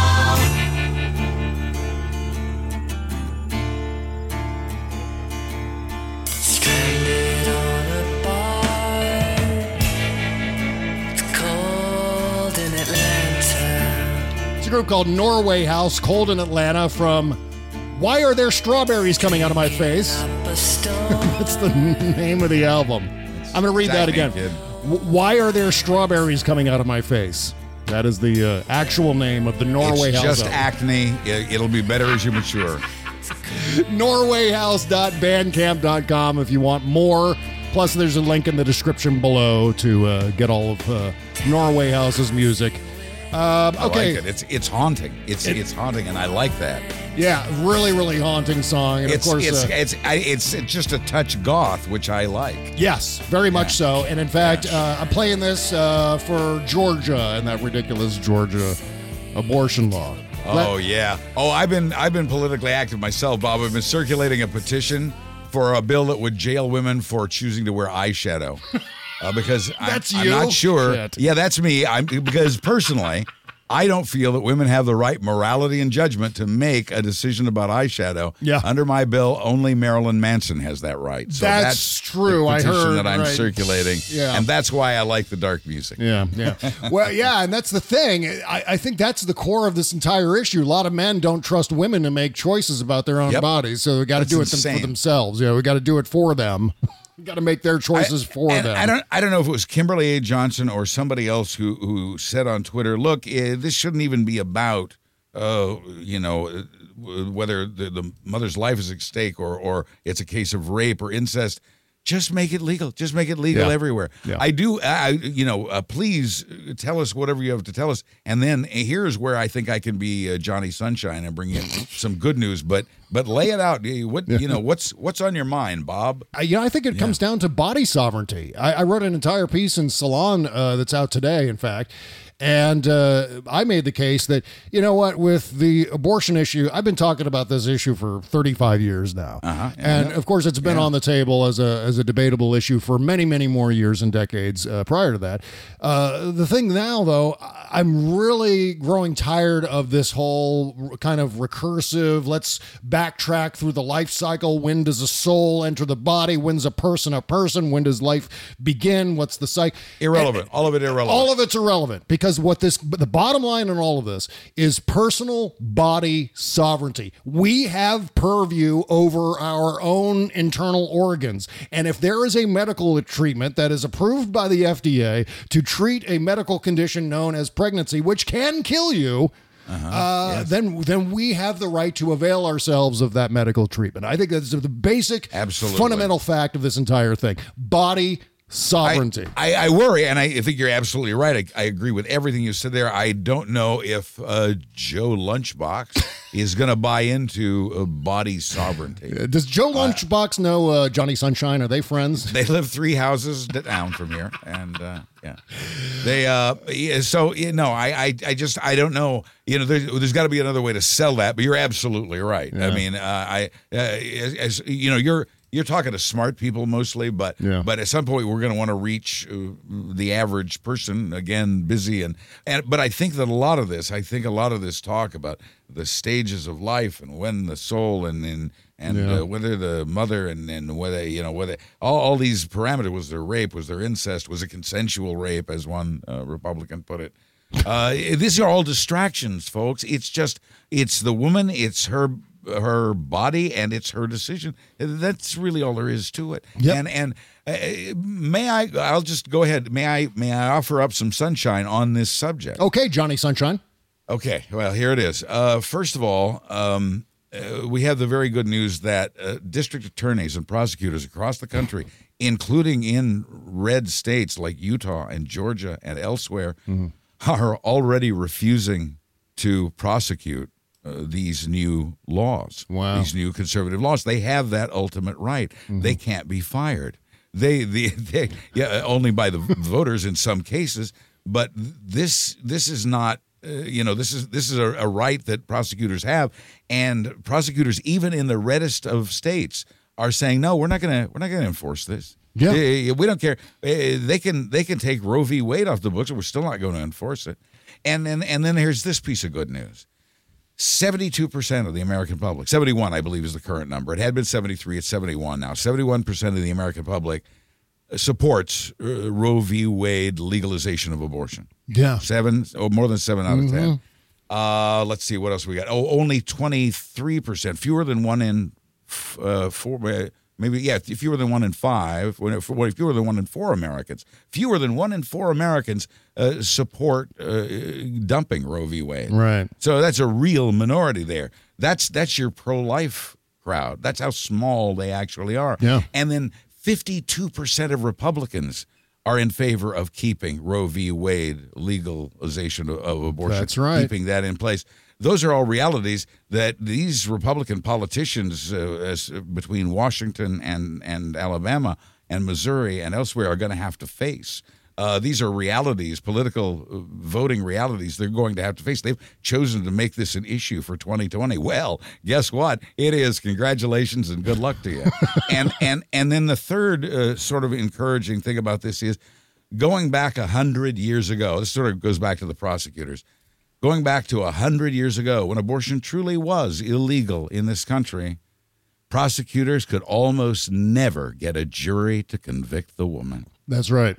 Stranded on a bar. It's cold in Atlanta. It's a group called Norway House, cold in Atlanta, from Why Are There Strawberries Coming Out of My Face? That's the name of the album. I'm going to read that again. Why Are There Strawberries Coming Out of My Face? That is the uh, actual name of the Norway it's House. just album. acne. It- It'll be better as you mature. norwayhouse.bandcamp.com if you want more. Plus, there's a link in the description below to uh, get all of uh, Norway House's music. Um, I okay. like it. It's it's haunting. It's it's haunting, and I like that. Yeah, really, really haunting song. And It's of course, it's uh, it's I, it's just a touch goth, which I like. Yes, very much so. And in fact, uh, I'm playing this uh, for Georgia and that ridiculous Georgia abortion law. Let- Oh yeah. Oh, I've been I've been politically active myself, Bob. I've been circulating a petition for a bill that would jail women for choosing to wear eyeshadow. Uh, because I'm- That's I'm, not sure. Shit. Yeah, that's me. I'm because personally, I don't feel that women have the right morality and judgment to make a decision about eyeshadow. Yeah. Under my bill, only Marilyn Manson has that right. So That's that's, true. The I heard, that I'm right. circulating. Yeah. And that's why I like the dark music. Yeah, yeah. well, yeah, and that's the thing. I, I think that's the core of this entire issue. A lot of men don't trust women to make choices about their own Yep. bodies, so we got to That's do it them, for themselves. Yeah, we got to do it for them. got to make their choices for them. I don't I don't know if it was Kimberly A. Johnson or somebody else who who said on Twitter, "Look, eh, this shouldn't even be about uh, you know uh, whether the, the mother's life is at stake or or it's a case of rape or incest. Just make it legal. Just make it legal Yeah. everywhere. Yeah. I do. I, you know, uh, please tell us whatever you have to tell us. And then here's where I think I can be uh, Johnny Sunshine and bring you some good news. But but lay it out. What you know? What's what's on your mind, Bob? I, you know, I think it comes down to body sovereignty. I, I wrote an entire piece in Salon uh, that's out today, in fact. And uh, I made the case that, you know what, with the abortion issue, I've been talking about this issue for 35 years now. Uh-huh. And of course, it's been on the table as a, as a debatable issue for many, many more years and decades uh, prior to that. Uh, the thing now, though, I'm really growing tired of this whole kind of recursive, let's backtrack through the life cycle. When does a soul enter the body? When's a person a person? When does life begin? What's the cycle? Irrelevant. All of it irrelevant. All of it's irrelevant because what this, the bottom line in all of this is personal body sovereignty. We have purview over our own internal organs. And if there is a medical treatment that is approved by the FDA to treat a medical condition known as pregnancy, which can kill you, uh, then then we have the right to avail ourselves of that medical treatment. I think that's the basic, Absolutely. fundamental fact of this entire thing: body sovereignty. I, I worry, and I think you're absolutely right. I, I agree with everything you said there. I don't know if uh, Joe Lunchbox is going to buy into uh, body sovereignty. Does Joe Lunchbox know uh, Johnny Sunshine? Are they friends? They live three houses down from here, and uh, yeah, they. Uh, yeah, so you know, I, I, I just, I don't know. You know, there's, there's got to be another way to sell that. But you're absolutely right. I mean, uh, I, uh, as, as you know, you're. You're talking to smart people mostly, but Yeah. but at some point we're going to want to reach uh, the average person again, busy and and. But I think that a lot of this, I think a lot of this talk about the stages of life and when the soul and and and Yeah. uh, whether the mother and, and whether you know whether all, all these parameters was there rape was there incest was it consensual rape as one uh, republican put it uh, these are all distractions folks it's just it's the woman it's her her body and it's her decision that's really all there is to it Yep. and and uh, may i i'll just go ahead may i may i offer up some sunshine on this subject Okay, Johnny Sunshine. Okay, well, here it is. Uh, first of all, um, uh, we have the very good news that uh, district attorneys and prosecutors across the country, including in red states like Utah and Georgia and elsewhere, are already refusing to prosecute uh, these new laws, Wow. these new conservative laws. They have that ultimate right. They can't be fired. They, the, they, yeah, only by the voters in some cases. But this, this is not. Uh, you know, this is this is a, a right that prosecutors have, and prosecutors, even in the reddest of states, are saying, no, we're not gonna we're not gonna enforce this. Yeah. We don't care. Eh, They can they can take Roe v. Wade off the books, and we're still not going to enforce it. And then and then here's this piece of good news. 72% of the American public, 71 I believe is the current number. It had been 73, it's 71 now. 71% of the American public supports uh, Roe v. Wade legalization of abortion. Yeah. Seven, or more than seven out of 10. Uh, let's see what else we got. Oh, only 23%, fewer than one in f- uh, four, uh, maybe, yeah, fewer than one in five, when it- well, fewer than one in four Americans. Fewer than one in four Americans uh, support uh, dumping Roe v. Wade. Right. So that's a real minority there. That's that's your pro-life crowd. That's how small they actually are. Yeah. And then 52% of Republicans are in favor of keeping Roe v. Wade legalization of, of abortion. That's right. Keeping that in place. Those are all realities that these Republican politicians uh, as, between Washington and, and Alabama and Missouri and elsewhere are going to have to face. Uh, these are realities, political uh, voting realities they're going to have to face. They've chosen to make this an issue for 2020. Well, guess what? It is. Congratulations and good luck to you. and and and then the third uh, sort of encouraging thing about this is going back a hundred years ago. This sort of goes back to the prosecutors. Going back to a hundred years ago, when abortion truly was illegal in this country, prosecutors could almost never get a jury to convict the woman. That's right.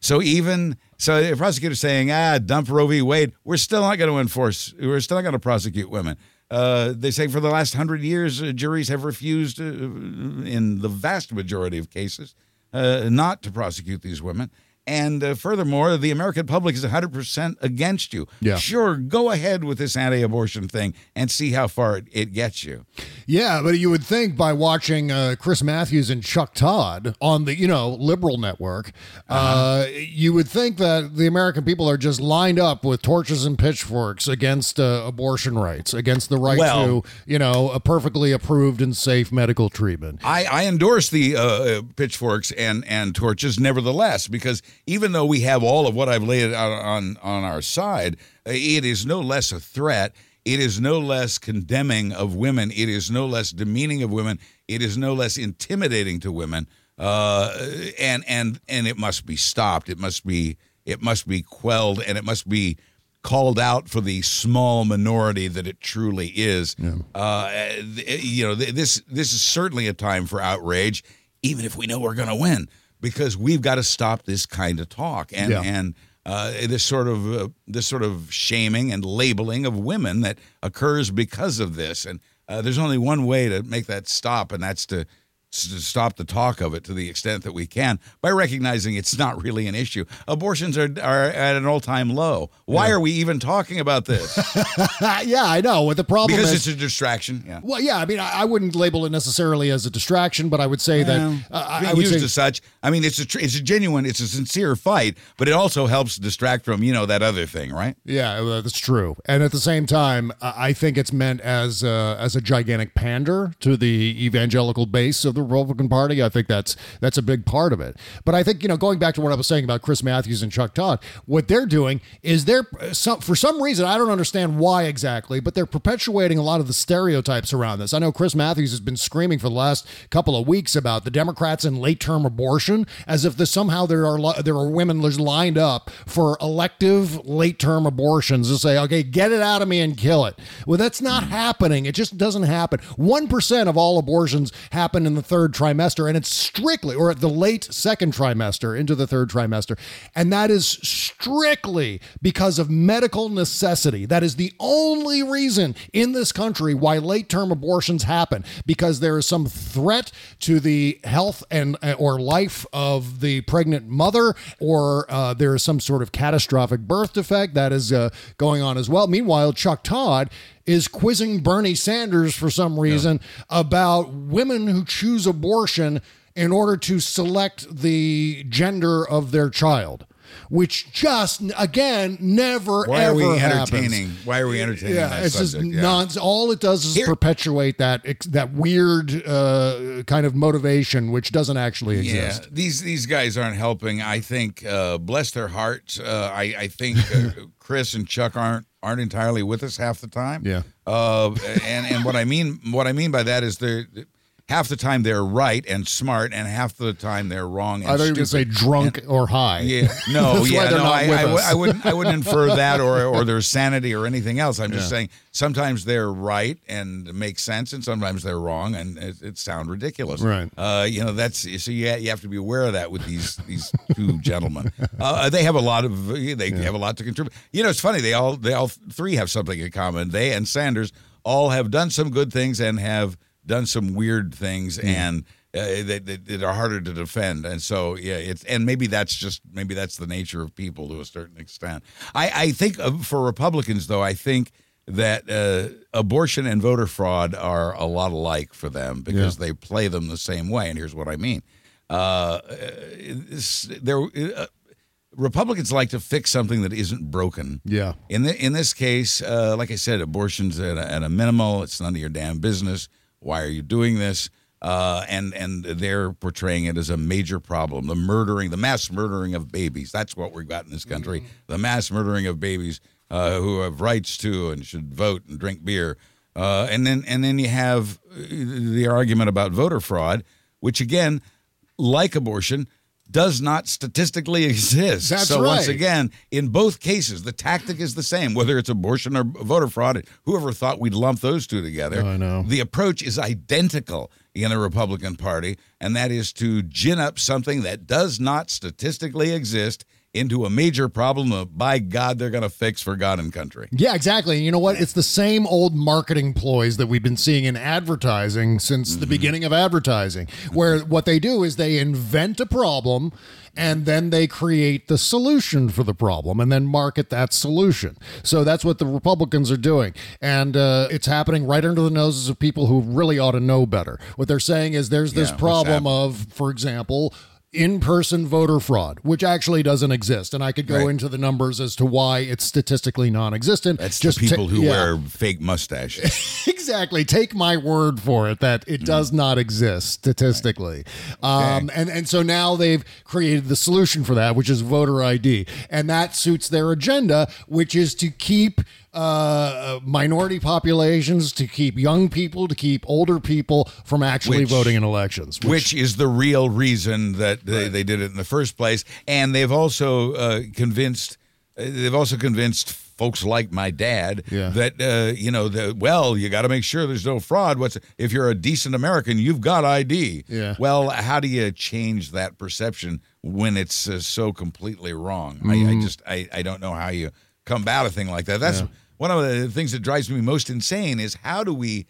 So even so, the prosecutor's saying, "Ah, dump Roe v. Wade." We're still not going to enforce. We're still not going to prosecute women. Uh, they say for the last hundred years, uh, juries have refused, uh, in the vast majority of cases, uh, not to prosecute these women. And uh, furthermore, the American public is 100% against you. Yeah. Sure, go ahead with this anti abortion thing and see how far it, it gets you. Yeah, but you would think by watching uh, Chris Matthews and Chuck Todd on the you know liberal network, uh you would think that the American people are just lined up with torches and pitchforks against uh, abortion rights, against the right Well- to you know a perfectly approved and safe medical treatment. I, I endorse the uh, uh, pitchforks and, and torches, nevertheless, because even though we have all of what I've laid out on, on our side, it is no less a threat. It is no less condemning of women. It is no less demeaning of women. It is no less intimidating to women. Uh, and and and it must be stopped. It must be it must be quelled, and it must be called out for the small minority that it truly is. Uh, you know, this this is certainly a time for outrage, even if we know we're going to win, because we've got to stop this kind of talk and Yeah. and uh, this sort of uh, this sort of shaming and labeling of women that occurs because of this. And uh, there's only one way to make that stop, and that's to to stop the talk of it to the extent that we can by recognizing it's not really an issue. Abortions are, are at an all time low. Why are we even talking about this? yeah, I know. What the problem because is. it's a distraction. Yeah. well, yeah, I mean, I, I wouldn't label it necessarily as a distraction, but I would say Well, that uh, I, I would used say as such. I mean, it's a tr- it's a genuine, it's a sincere fight, but it also helps distract from you know that other thing, right? Yeah, that's true. And at the same time, I think it's meant as a, as a gigantic pander to the evangelical base of the Republican Party. I think that's that's a big part of it. But I think you know, going back to what I was saying about Chris Matthews and Chuck Todd, what they're doing is they're some for some reason I don't understand why exactly, but they're perpetuating a lot of the stereotypes around this. I know Chris Matthews has been screaming for the last couple of weeks about the Democrats and late term abortion, as if this, somehow there are there are women lined up for elective late term abortions to say, okay, get it out of me and kill it. Well, that's not happening. It just doesn't happen. One percent of all abortions happen in the third trimester, and it's strictly or at the late second trimester into the third trimester, and that is strictly because of medical necessity. That is the only reason in this country why late term abortions happen because there is some threat to the health and uh, or life of the pregnant mother, or uh, there is some sort of catastrophic birth defect that is uh, going on as well. Meanwhile, Chuck Todd is quizzing Bernie Sanders for some reason about women who choose abortion in order to select the gender of their child. Which just again never Why ever are we happens. entertaining? Why are we entertaining Yeah, that it's subject? just Yeah. nonsense. All it does is Here- perpetuate that that weird uh, kind of motivation, which doesn't actually exist. Yeah, these these guys aren't helping. I think, uh, bless their hearts. Uh, I I think uh, Chris and Chuck aren't aren't entirely with us half the time. Yeah. Uh, and and what I mean what I mean by that is they're half the time they're right and smart, and half the time they're wrong. And I thought you were going to say drunk or high. Yeah, no, yeah, no. I, I. I wouldn't, I wouldn't infer that or or their sanity or anything else. I'm just Yeah. saying sometimes they're right and make sense, and sometimes they're wrong and it, it sound ridiculous. Right. Uh, you know, that's so you you have to be aware of that with these these two gentlemen. Uh, they have a lot of they have a lot to contribute. You know, it's funny. They all they all three have something in common. They and Sanders all have done some good things and have done some weird things and. Uh, that, that, that are harder to defend, and so yeah, it's and maybe that's just maybe that's the nature of people to a certain extent. I I think uh, for Republicans though, I think that uh, abortion and voter fraud are a lot alike for them because they play them the same way. And here's what I mean: uh, there. Uh, Republicans like to fix something that isn't broken. Yeah. In the, in this case, uh, like I said, abortion's at a, at a minimal. It's none of your damn business. Why are you doing this? Uh, and and they're portraying it as a major problem. The murdering, the mass murdering of babies. That's what we've got in this country. The mass murdering of babies uh, who have rights to and should vote and drink beer. Uh, and then and then you have uh, the argument about voter fraud, which again, like abortion, does not statistically exist. That's so once again, in both cases, the tactic is the same, whether it's abortion or voter fraud. Whoever thought we'd lump those two together? Oh, I know. The approach is identical in the Republican Party, and that is to gin up something that does not statistically exist into a major problem that, by God, they're going to fix for God and country. Yeah, exactly. And you know what? It's the same old marketing ploys that we've been seeing in advertising since the beginning of advertising, where what they do is they invent a problem and then they create the solution for the problem and then market that solution. So that's what the Republicans are doing. And uh, it's happening right under the noses of people who really ought to know better. What they're saying is there's this Yeah, problem of, for example, in person voter fraud, which actually doesn't exist. And I could go Right. into the numbers as to why it's statistically non existent. That's the people ta- who yeah. wear fake mustaches. exactly. Take my word for it that it does not exist statistically. Um, and, and so now they've created the solution for that, which is voter ID. And that suits their agenda, which is to keep uh, minority populations, to keep young people, to keep older people from actually Which- voting in elections. which is the real reason that they, they did it in the first place. And they've also uh, convinced uh, they've also convinced folks like my dad Yeah. that uh, you know that well you got to make sure there's no fraud. What's if you're a decent American, you've got ID. Yeah. Well, how do you change that perception when it's uh, so completely wrong? I, I Mhm. just I, I don't know how you combat a thing like that. That's Yeah. One of the things that drives me most insane is how do we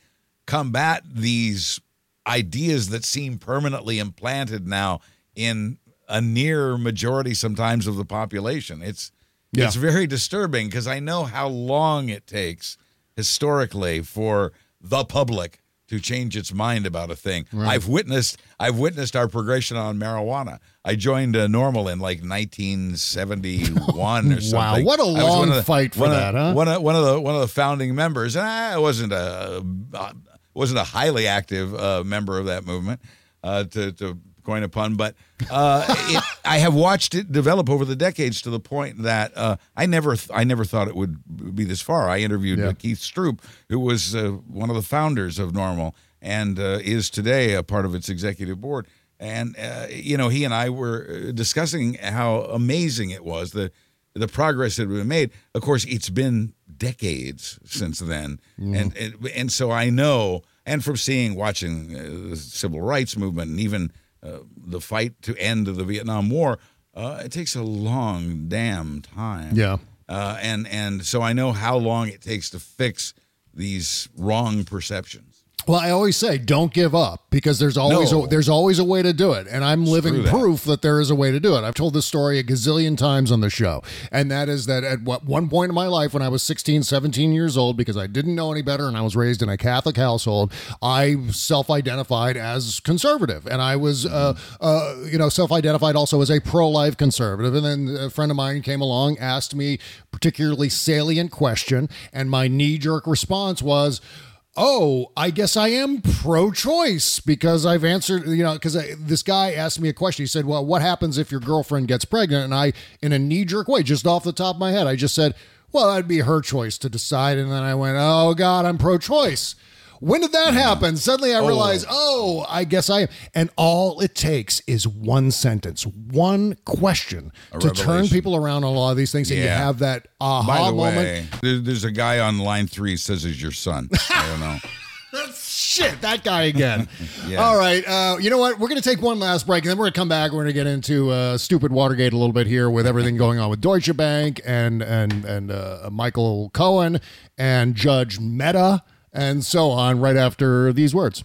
combat these ideas that seem permanently implanted now in a near majority sometimes of the population. It's Yeah. it's very disturbing because I know how long it takes historically for the public to change its mind about a thing. Right. I've witnessed I've witnessed our progression on marijuana. I joined uh, NORML in like 1971 or something. Wow, what a long the- fight for one of- that, huh? One of, one of the one of the founding members, and I wasn't a uh, wasn't a highly active uh, member of that movement. Uh, to to coin a pun, but uh, it, I have watched it develop over the decades to the point that uh, I never th- I never thought it would be this far. I interviewed Yeah. Keith Stroup, who was uh, one of the founders of NORML and uh, is today a part of its executive board. And uh, you know, he and I were uh, discussing how amazing it was the the progress that had been made. Of course, it's been decades since then, and, and and so I know, and from seeing, watching uh, the civil rights movement, and even uh, the fight to end the Vietnam War, uh, it takes a long damn time. Yeah. uh, and and so I know how long it takes to fix these wrong perceptions. Well, I always say don't give up because there's always No. a, there's always a way to do it, and I'm living that. proof that there is a way to do it. I've told this story a gazillion times on the show, and that is that at what one point in my life when I was 16, 17 years old, because I didn't know any better and I was raised in a Catholic household, I self-identified as conservative, and I was uh, uh, you know self-identified also as a pro-life conservative. And then a friend of mine came along, asked me particularly salient question, and my knee-jerk response was oh, I guess I am pro choice because I've answered, you know, because this guy asked me a question. He said, well, what happens if your girlfriend gets pregnant? And I, in a knee jerk way, just off the top of my head, I just said, well, that'd be her choice to decide. And then I went, oh, God, I'm pro choice. When did that happen? Suddenly I realized, oh, I guess I am. And all it takes is one sentence, one question A to turn people around on a lot of these things. And you have that aha By the moment. way, there's a guy on line three says he's your son. I don't know. That's shit, that guy again. Yeah. All right. Uh, you know what? We're going to take one last break, and then we're going to come back. We're going to get into uh, stupid Watergate a little bit here with everything going on with Deutsche Bank and and and uh, Michael Cohen and Judge Mehta and so on. Right after these words.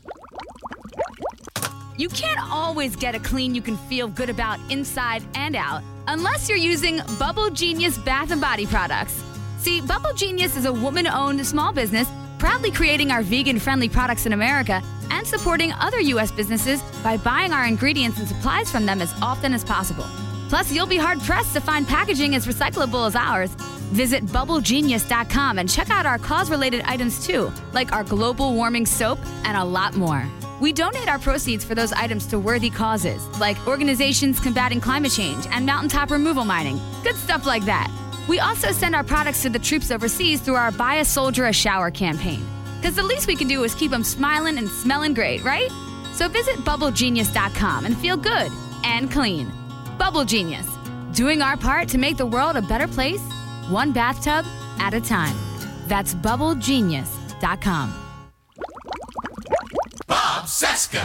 You can't always get a clean you can feel good about inside and out unless you're using Bubble Genius Bath and Body products. See, Bubble Genius is a woman owned small business proudly creating our vegan friendly products in America and supporting other U.S. businesses by buying our ingredients and supplies from them as often as possible. Plus, you'll be hard pressed to find packaging as recyclable as ours. Visit bubblegenius.com and check out our cause related items too, like our global warming soap and a lot more. We donate our proceeds for those items to worthy causes, like organizations combating climate change and mountaintop removal mining. Good stuff like that. We also send our products to the troops overseas through our Buy a Soldier a Shower campaign. Because the least we can do is keep them smiling and smelling great, right? So visit bubblegenius.com and feel good and clean. Bubble Genius, doing our part to make the world a better place, one bathtub at a time. That's bubblegenius.com. Bob Cesca.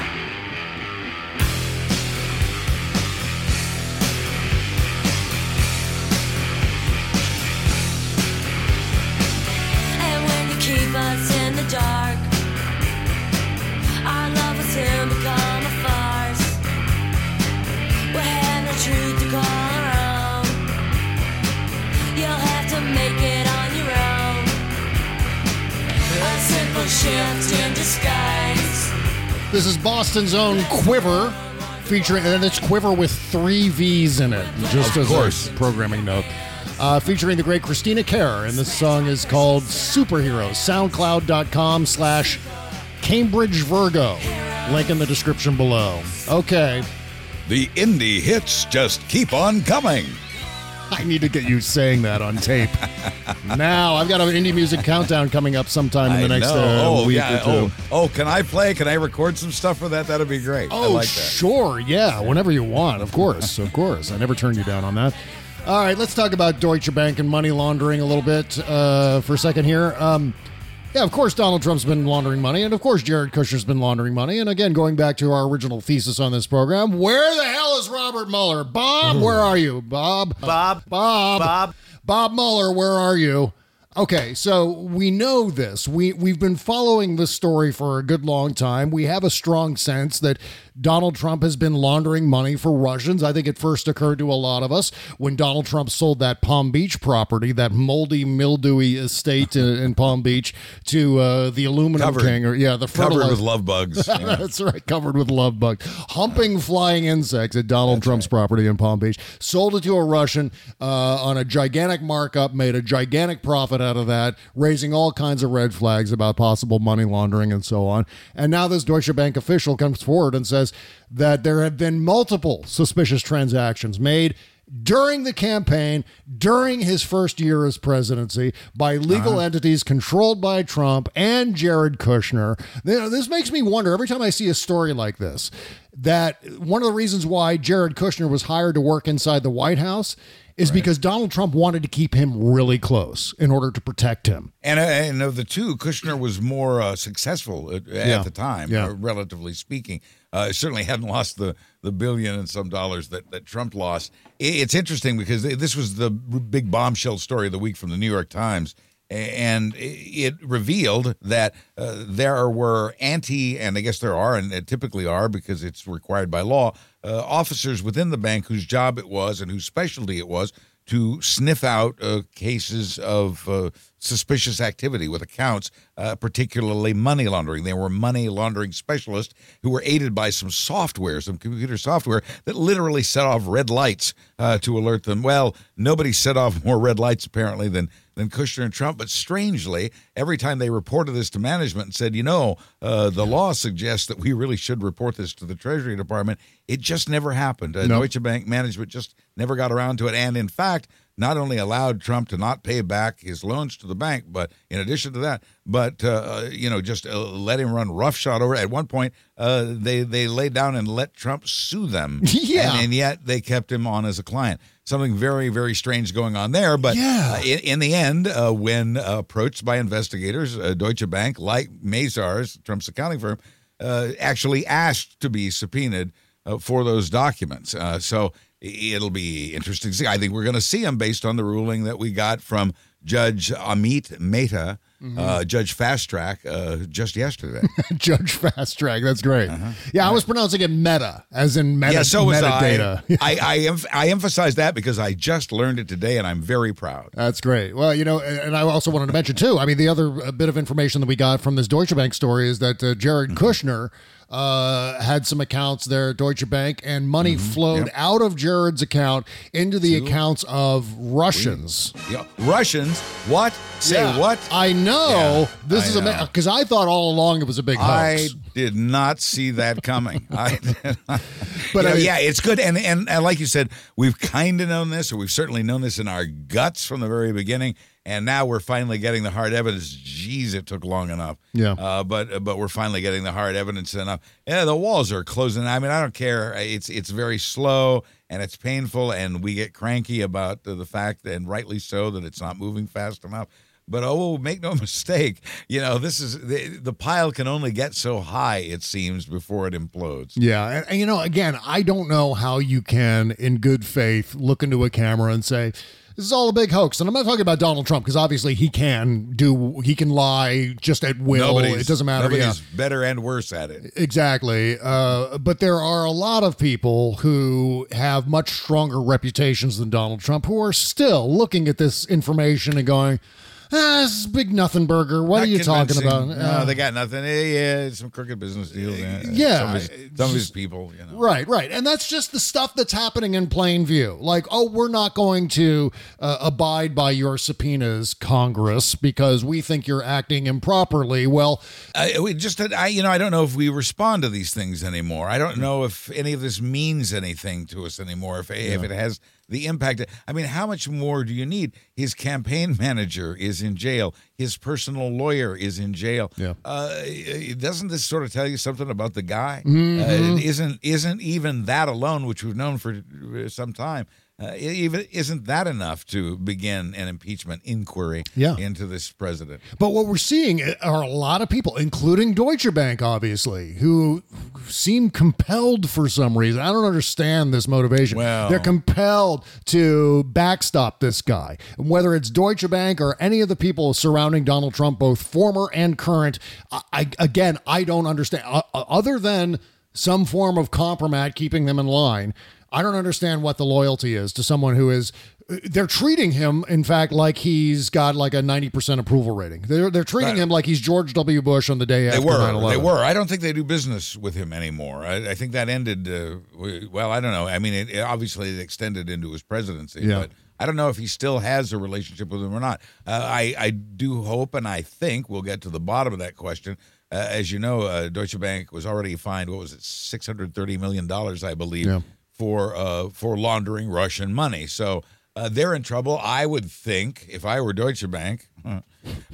This is Boston's own Quiver, featuring, and it's Quiver with three V's in it, just Of as course. a programming note. Uh, featuring the great Christina Kerr, and this song is called Superheroes. SoundCloud.com slash Cambridge Virgo. Link in the description below. Okay. The indie hits just keep on coming. I need to get you saying that on tape. now, I've got an indie music countdown coming up sometime in the I next know. uh, oh, week yeah. or two. Oh, oh, can I play? Can I record some stuff for that? That'd be great. I Oh, like that. sure. Yeah, whenever you want. Of course. Of course. I never turn you down on that. All right, let's talk about Deutsche Bank and money laundering a little bit uh, for a second here. Um, yeah, of course, Donald Trump's been laundering money, and of course, Jared Kushner's been laundering money. And again, going back to our original thesis on this program, where the hell is Robert Mueller? Bob, hmm. where are you? Bob? Bob? Bob? Bob? Bob Mueller, where are you? Okay, so we know this. We we've been following this story for a good long time. We have a strong sense that Donald Trump has been laundering money for Russians. I think it first occurred to a lot of us when Donald Trump sold that Palm Beach property, that moldy, mildewy estate in, in Palm Beach, to uh, the aluminum Covered. king, or yeah, the Covered with love bugs. That's right, covered with love bugs, humping flying insects at Donald Trump's property in Palm Beach. Sold it to a Russian uh, on a gigantic markup, made a gigantic profit out of that, raising all kinds of red flags about possible money laundering and so on. And now this Deutsche Bank official comes forward and says that there have been multiple suspicious transactions made during the campaign, during his first year as presidency, by legal uh-huh. entities controlled by Trump and Jared Kushner. You know, this makes me wonder every time I see a story like this that one of the reasons why Jared Kushner was hired to work inside the White House is because Donald Trump wanted to keep him really close in order to protect him. And, uh, and of the two, Kushner was more uh, successful at, Yeah. at the time, Yeah. uh, relatively speaking. Uh, certainly hadn't lost the, the billion and some dollars that, that Trump lost. It's interesting because this was the big bombshell story of the week from the New York Times. And it revealed that uh, there were anti, and I guess there are, and typically are because it's required by law, uh, officers within the bank whose job it was and whose specialty it was to sniff out uh, cases of uh, suspicious activity with accounts, uh, particularly money laundering. They were money laundering specialists who were aided by some software, some computer software that literally set off red lights uh, to alert them. Well, nobody set off more red lights apparently than than Kushner and Trump. But strangely, every time they reported this to management and said, you know, uh, the law suggests that we really should report this to the Treasury Department, it just never happened. Uh, No. Deutsche Bank management just never got around to it. And in fact, not only allowed Trump to not pay back his loans to the bank, but in addition to that, but uh, you know, just uh, let him run roughshod over. At one point, uh, they they laid down and let Trump sue them. Yeah. and, and yet they kept him on as a client. Something very very strange going on there. But Yeah. uh, in, in the end, uh, when uh, approached by investigators, uh, Deutsche Bank, like Mazars, Trump's accounting firm, uh, actually asked to be subpoenaed uh, for those documents. Uh, so it'll be interesting to see. I think we're going to see them based on the ruling that we got from Judge Amit Mehta, Mm-hmm. uh, Judge Fast Track, uh, just yesterday. Judge Fast Track, that's great. Yeah, I was pronouncing it meta, as in meta, Uh-huh. yeah, so was metadata. I. I, I, emph- I emphasize that because I just learned it today and I'm very proud. That's great. Well, you know, and I also wanted to mention too. I mean, the other uh, bit of information that we got from this Deutsche Bank story is that uh, Jared Mm-hmm. Kushner uh, had some accounts there at Deutsche Bank, and money Mm-hmm. flowed out of Jared's account into the accounts of Russians. Yeah. Russians? What? Say Yeah. what? I know Yeah, this I is a because I thought all along it was a big hoax. I did not see that coming. I, But but I mean- yeah, it's good, and, and and like you said, we've kind of known this, or we've certainly known this in our guts from the very beginning, and now we're finally getting the hard evidence. Jeez, it took long enough. Yeah. Uh, but but we're finally getting the hard evidence enough. Yeah, the walls are closing. I mean, I don't care. It's it's very slow and it's painful, and we get cranky about the, the fact, and rightly so, that it's not moving fast enough. But oh, make no mistake, you know this is the, the pile can only get so high it seems before it implodes. Yeah, and, and you know, again, I don't know how you can, in good faith, look into a camera and say. This is all a big hoax, and I'm not talking about Donald Trump because obviously he can do, he can lie just at will. Nobody's- it doesn't matter. Nobody's yeah. better and worse at it. Exactly. Uh, but there are a lot of people who have much stronger reputations than Donald Trump who are still looking at this information and going, Ah, this is big nothing burger. What Not are you talking convincing. about? No, Uh, they got nothing. Eh, Yeah, some crooked business deals. Yeah, Yeah, some of his, some of people. You know. Right, right. And that's just the stuff that's happening in plain view. Like, oh, we're not going to uh, abide by your subpoenas, Congress, because we think you're acting improperly. Well, I, we just, I, you know, I don't know if we respond to these things anymore. I don't know if any of this means anything to us anymore. If if it has the impact, I mean, how much more do you need? His campaign manager is in jail. His personal lawyer is in jail. Yeah. Uh, doesn't this sort of tell you something about the guy? Mhm. Uh, it isn't isn't even that alone, which we've known for uh, some time. Uh, even isn't that enough to begin an impeachment inquiry Yeah. into this president? But what we're seeing are a lot of people, including Deutsche Bank, obviously, who seem compelled for some reason. I don't understand this motivation. Well- They're compelled to backstop this guy. Whether it's Deutsche Bank or any of the people surrounding Donald Trump, both former and current, I, I again, I don't understand. Uh, other than some form of compromat keeping them in line, I don't understand what the loyalty is to someone who is. They're treating him, in fact, like he's got like a ninety percent approval rating. They're they're treating him like he's George W. Bush on the day They after were. 9/11. They were. I don't think they do business with him anymore. I, I think that ended. Uh, well, I don't know. I mean, it, it obviously it extended into his presidency. Yeah. But I don't know if he still has a relationship with him or not. Uh, I I do hope and I think we'll get to the bottom of that question. Uh, as you know, uh, Deutsche Bank was already fined. What was it? Six hundred thirty million dollars, I believe, Yeah. For uh, for laundering Russian money. So. Uh, they're in trouble. I would think, if I were Deutsche Bank,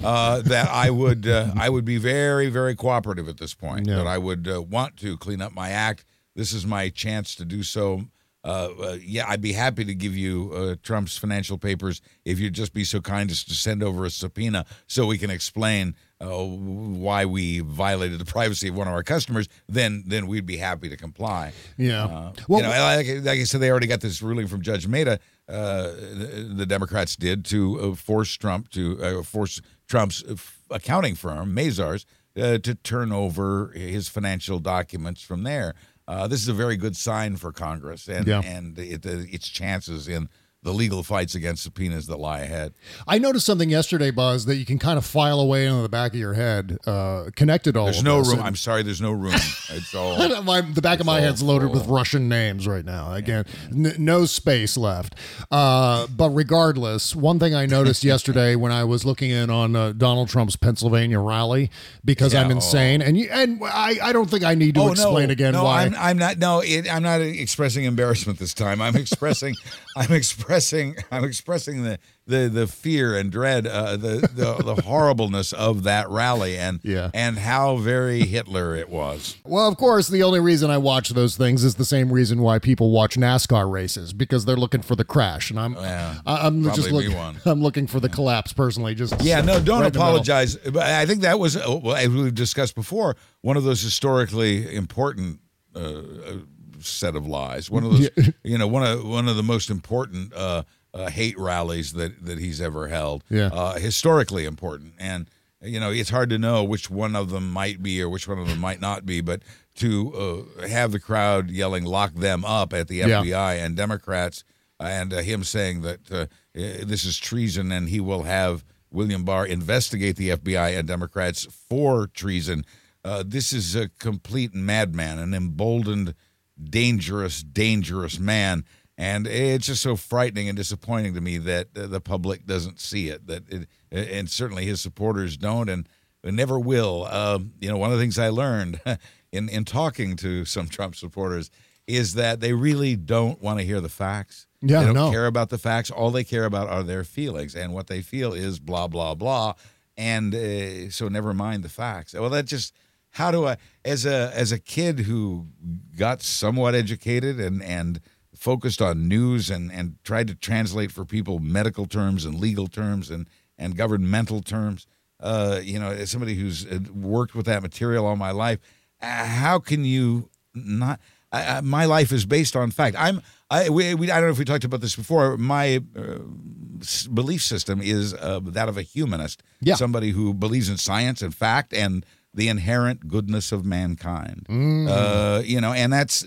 uh, that I would uh, I would be very very cooperative at this point. Yeah. That I would uh, want to clean up my act. This is my chance to do so. Uh, uh, yeah, I'd be happy to give you uh, Trump's financial papers if you'd just be so kind as to send over a subpoena so we can explain uh, why we violated the privacy of one of our customers. Then, then we'd be happy to comply. Yeah. Uh, Well- you know, like, like I said, they already got this ruling from Judge Mehta. Uh, the, the Democrats did to uh, force Trump to uh, force Trump's accounting firm, Mazars, uh, to turn over his financial documents from there. Uh, this is a very good sign for Congress and Yeah. and it, its chances in the legal fights against subpoenas that lie ahead. I noticed something yesterday, Buzz, that you can kind of file away into the back of your head, uh, connected all. There's no room. And- I'm sorry, there's no room. It's all. my, the back of my head's loaded with. Russian names right now. Again, n- no space left. Uh, but regardless, one thing I noticed yesterday when I was looking in on uh, Donald Trump's Pennsylvania rally because Yeah, I'm oh. insane, and you, and I, I don't think I need to explain again no, why. I'm, I'm not. No, it, I'm not expressing embarrassment this time. I'm expressing. I'm expressing. I'm expressing the the the fear and dread, uh, the the the horribleness of that rally, and Yeah. and how very Hitler it was. Well, of course, the only reason I watch those things is the same reason why people watch NASCAR races because they're looking for the crash, and I'm Yeah, I- I'm just looking. I'm looking for the collapse personally. Just Yeah, no, don't right in the middle. apologize. But I think that was, uh, well, as we've discussed before, one of those historically important uh, uh, set of lies. One of those, you know, one of one of the most important uh, uh, hate rallies that that he's ever held. Yeah. uh, historically important, and you know, it's hard to know which one of them might be or which one of them might not be, but. To uh, have the crowd yelling "lock them up" at the Yeah. FBI and Democrats, and uh, him saying that uh, uh, this is treason, and he will have William Barr investigate the FBI and Democrats for treason. Uh, this is a complete madman, an emboldened, dangerous, dangerous man. And it's just so frightening and disappointing to me that uh, the public doesn't see it. That it, and certainly his supporters don't, and never will. Um, you know, one of the things I learned in in talking to some Trump supporters is that they really don't want to hear the facts. Yeah, they don't no. care about the facts. All they care about are their feelings, and what they feel is blah blah blah. And uh, so, never mind the facts. Well, that just how do I, as a as a kid who got somewhat educated and and focused on news and and tried to translate for people medical terms and legal terms and and governmental terms. Uh, you know, as somebody who's uh, worked with that material all my life, uh, how can you not? I, I, my life is based on fact. I'm. I we, we I don't know if we talked about this before. My uh, belief system is uh, that of a humanist. Yeah. Somebody who believes in science and fact and the inherent goodness of mankind. Mm. Uh, you know, and that's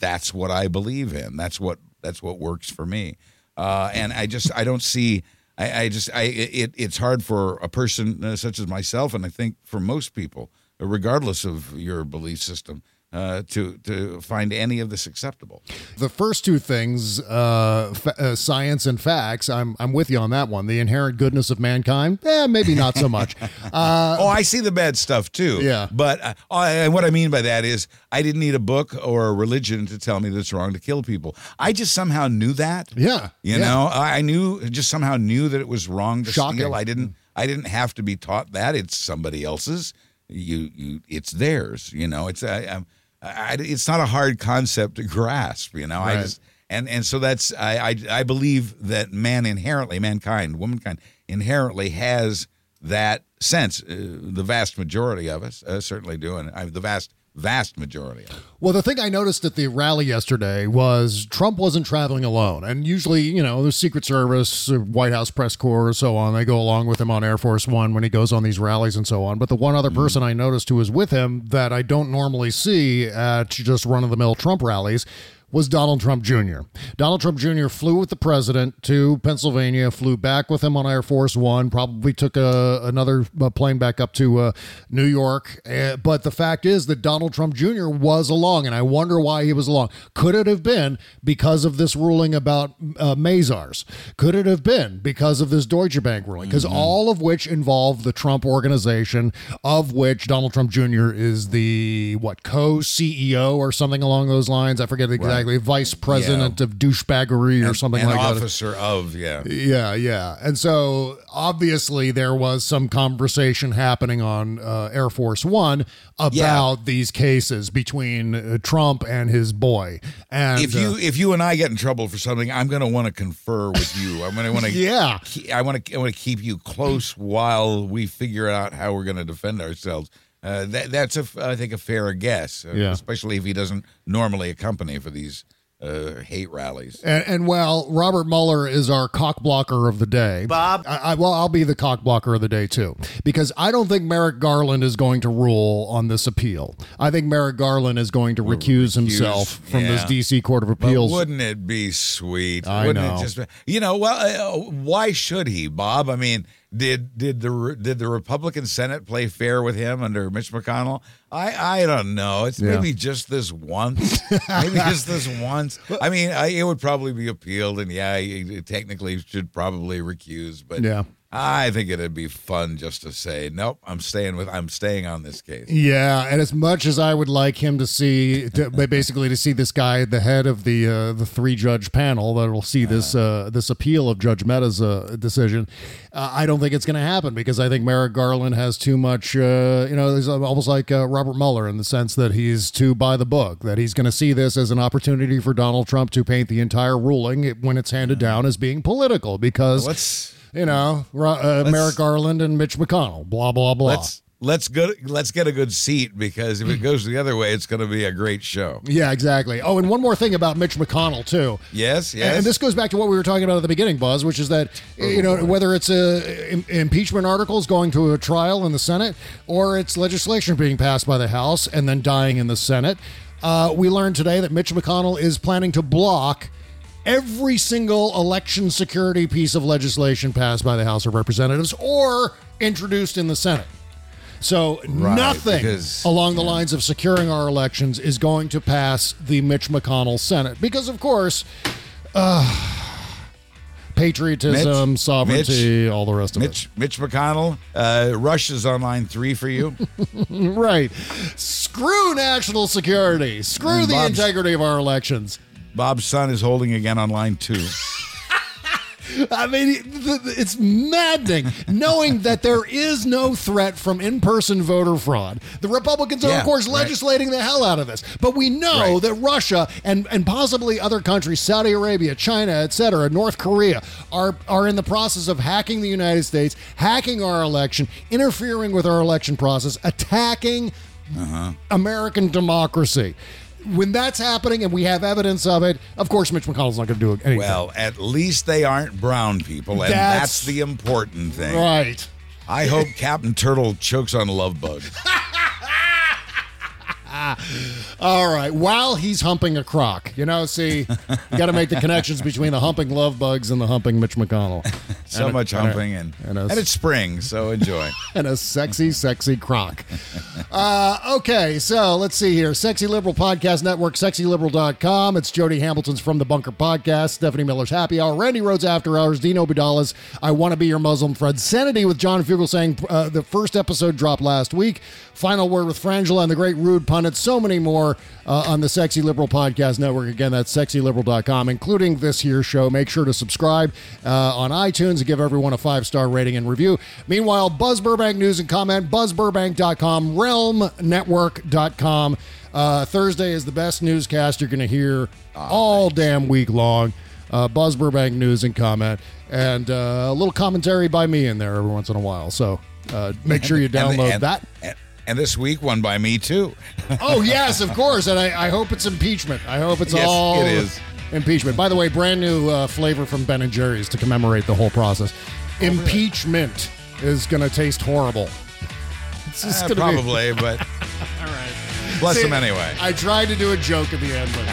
that's what I believe in. That's what that's what works for me. Uh, and I just I don't see I, I just I it it's hard for a person uh, such as myself, and I think for most people, regardless of your belief system, uh, to to find any of this acceptable. The first two things, uh, fa- uh, science and facts, I'm I'm with you on that one. The inherent goodness of mankind, eh, maybe not so much. Uh, oh, I see the bad stuff too. Yeah. But uh, I, what I mean by that is, I didn't need a book or a religion to tell me that it's wrong to kill people. I just somehow knew that. Yeah. You yeah. know, I I knew just somehow knew that it was wrong to Shocking. steal. I didn't. I didn't have to be taught that. It's somebody else's. You you. It's theirs. You know. It's I, I'm. I, it's not a hard concept to grasp, you know. I just and and so that's I, I I believe that man inherently, mankind, womankind inherently has that sense. Uh, the vast majority of us uh, certainly do, and I, the vast vast majority. Well, the thing I noticed at the rally yesterday was Trump wasn't traveling alone. And usually, you know, the Secret Service, uh, White House press corps, so on, they go along with him on Air Force One when he goes on these rallies and so on. But the one other person I noticed who was with him that I don't normally see at just run of the mill Trump rallies was Donald Trump Jr. Donald Trump Jr. flew with the president to Pennsylvania, flew back with him on Air Force One, probably took a, another uh, plane back up to uh, New York. Uh, but the fact is that Donald Trump Jr. was along, and I wonder why he was along. Could it have been because of this ruling about uh, Mazars? Could it have been because of this Deutsche Bank ruling? Because all of which involve the Trump organization, of which Donald Trump Jr. is the what co CEO or something along those lines. I forget exactly. Vice president of douchebaggery or something An like that. officer of yeah. Yeah, yeah. And so obviously there was some conversation happening on uh, Air Force One about these cases between uh, Trump and his boy. And if you uh, if you and I get in trouble for something, I'm going to want to confer with you. I'm going to want to Yeah. I want to I want to keep you close while we figure out how we're going to defend ourselves. Uh, that that's a I think a fair guess, uh, Yeah. especially if he doesn't normally accompany for these uh, hate rallies. And, and well, Robert Mueller is our cock blocker of the day. Bob, I, I, well, I'll be the cock blocker of the day too, because I don't think Merrick Garland is going to rule on this appeal. I think Merrick Garland is going to recuse himself from this. D.C. Court of But Appeals. wouldn't it be sweet? I wouldn't know. it just be, you know, well, uh, why should he, Bob? I mean, did did the did the Republican Senate play fair with him under Mitch McConnell? I I don't know. It's Yeah. maybe just this once. maybe just this once. I mean, I, it would probably be appealed, and yeah, he technically should probably recuse. But Yeah. I think it'd be fun just to say, nope, I'm staying with, I'm staying on this case. Yeah, and as much as I would like him to see, to, basically to see this guy the head of the uh, the three judge panel that will see this uh, this appeal of Judge Mehta's uh, decision, uh, I don't think it's going to happen because I think Merrick Garland has too much. Uh, you know, he's almost like uh, Robert Mueller in the sense that he's too by the book. That he's going to see this as an opportunity for Donald Trump to paint the entire ruling when it's handed down as being political because you know uh, Merrick Garland and Mitch McConnell, blah blah blah. let's let's go let's get a good seat because if it goes the other way, it's going to be a great show. Yeah, exactly. Oh, and one more thing about Mitch McConnell too. Yes, And- yes. And this goes back to what we were talking about at the beginning, Buzz, which is that you know whether it's a im- impeachment articles going to a trial in the Senate or it's legislation being passed by the House and then dying in the Senate. Uh, we learned today that Mitch McConnell is planning to block every single election security piece of legislation passed by the House of Representatives or introduced in the Senate. So Right, nothing because- along the lines of securing our elections is going to pass the Mitch McConnell Senate because, of course, uh, patriotism, Mitch, sovereignty, Mitch, all the rest of Mitch Mitch McConnell, uh, Rush is on line three for you. right. Screw national security. Screw And the Bob's- integrity of our elections. Bob's son is holding again on line two. I mean, it's maddening knowing that there is no threat from in person voter fraud. The Republicans are, Yeah, of course, right. legislating the hell out of this. But we know Right. that Russia and, and possibly other countries, Saudi Arabia, China, etc., North Korea, are, are in the process of hacking the United States, hacking our election, interfering with our election process, attacking Uh-huh. American democracy. When that's happening and we have evidence of it, of course, Mitch McConnell's not going to do anything. Well, at least they aren't brown people, and That's- that's, the important thing. right. I hope Captain Turtle chokes on a love bug. All right. While he's humping a croc, you know, see, you got to make the connections between the humping love bugs and the humping Mitch McConnell. So And much a- humping and and a- and it's spring, so enjoy. and a sexy, sexy croc. Uh, okay, so let's see here. Sexy Liberal Podcast Network, sexyliberal.com. It's Jody Hamilton's From the Bunker Podcast, Stephanie Miller's Happy Hour, Randi Rhodes After Hours, Dean Obeidallah's I Want to Be Your Muslim Friend, Sanity with John Fugelsang uh, the first episode dropped last week, Final Word with Frangela and the Great Rude Pundit, so many more uh, on the Sexy Liberal Podcast Network. Again, that's sexyliberal.com, including this here show. Make sure to subscribe uh, on iTunes and give everyone a five star rating and review. Meanwhile, Buzz Burbank News and Comment, buzzburbank.com, realmnetwork.com. Uh, Thursday is the best newscast you're going to hear all damn week long. Uh, Buzz Burbank News and Comment, and uh, a little commentary by me in there every once in a while. So uh, make sure you And- and- download and- that. And, and this week, one by me too. Oh yes, of course, and I, I hope it's impeachment. I hope it's Yes, all it is. impeachment. By the way, brand new uh, flavor from Ben and Jerry's to commemorate the whole process. Oh, impeachment is going to taste horrible. It's just Uh, gonna be- probably, but all right. bless See, them anyway. I tried to do a joke at the end, but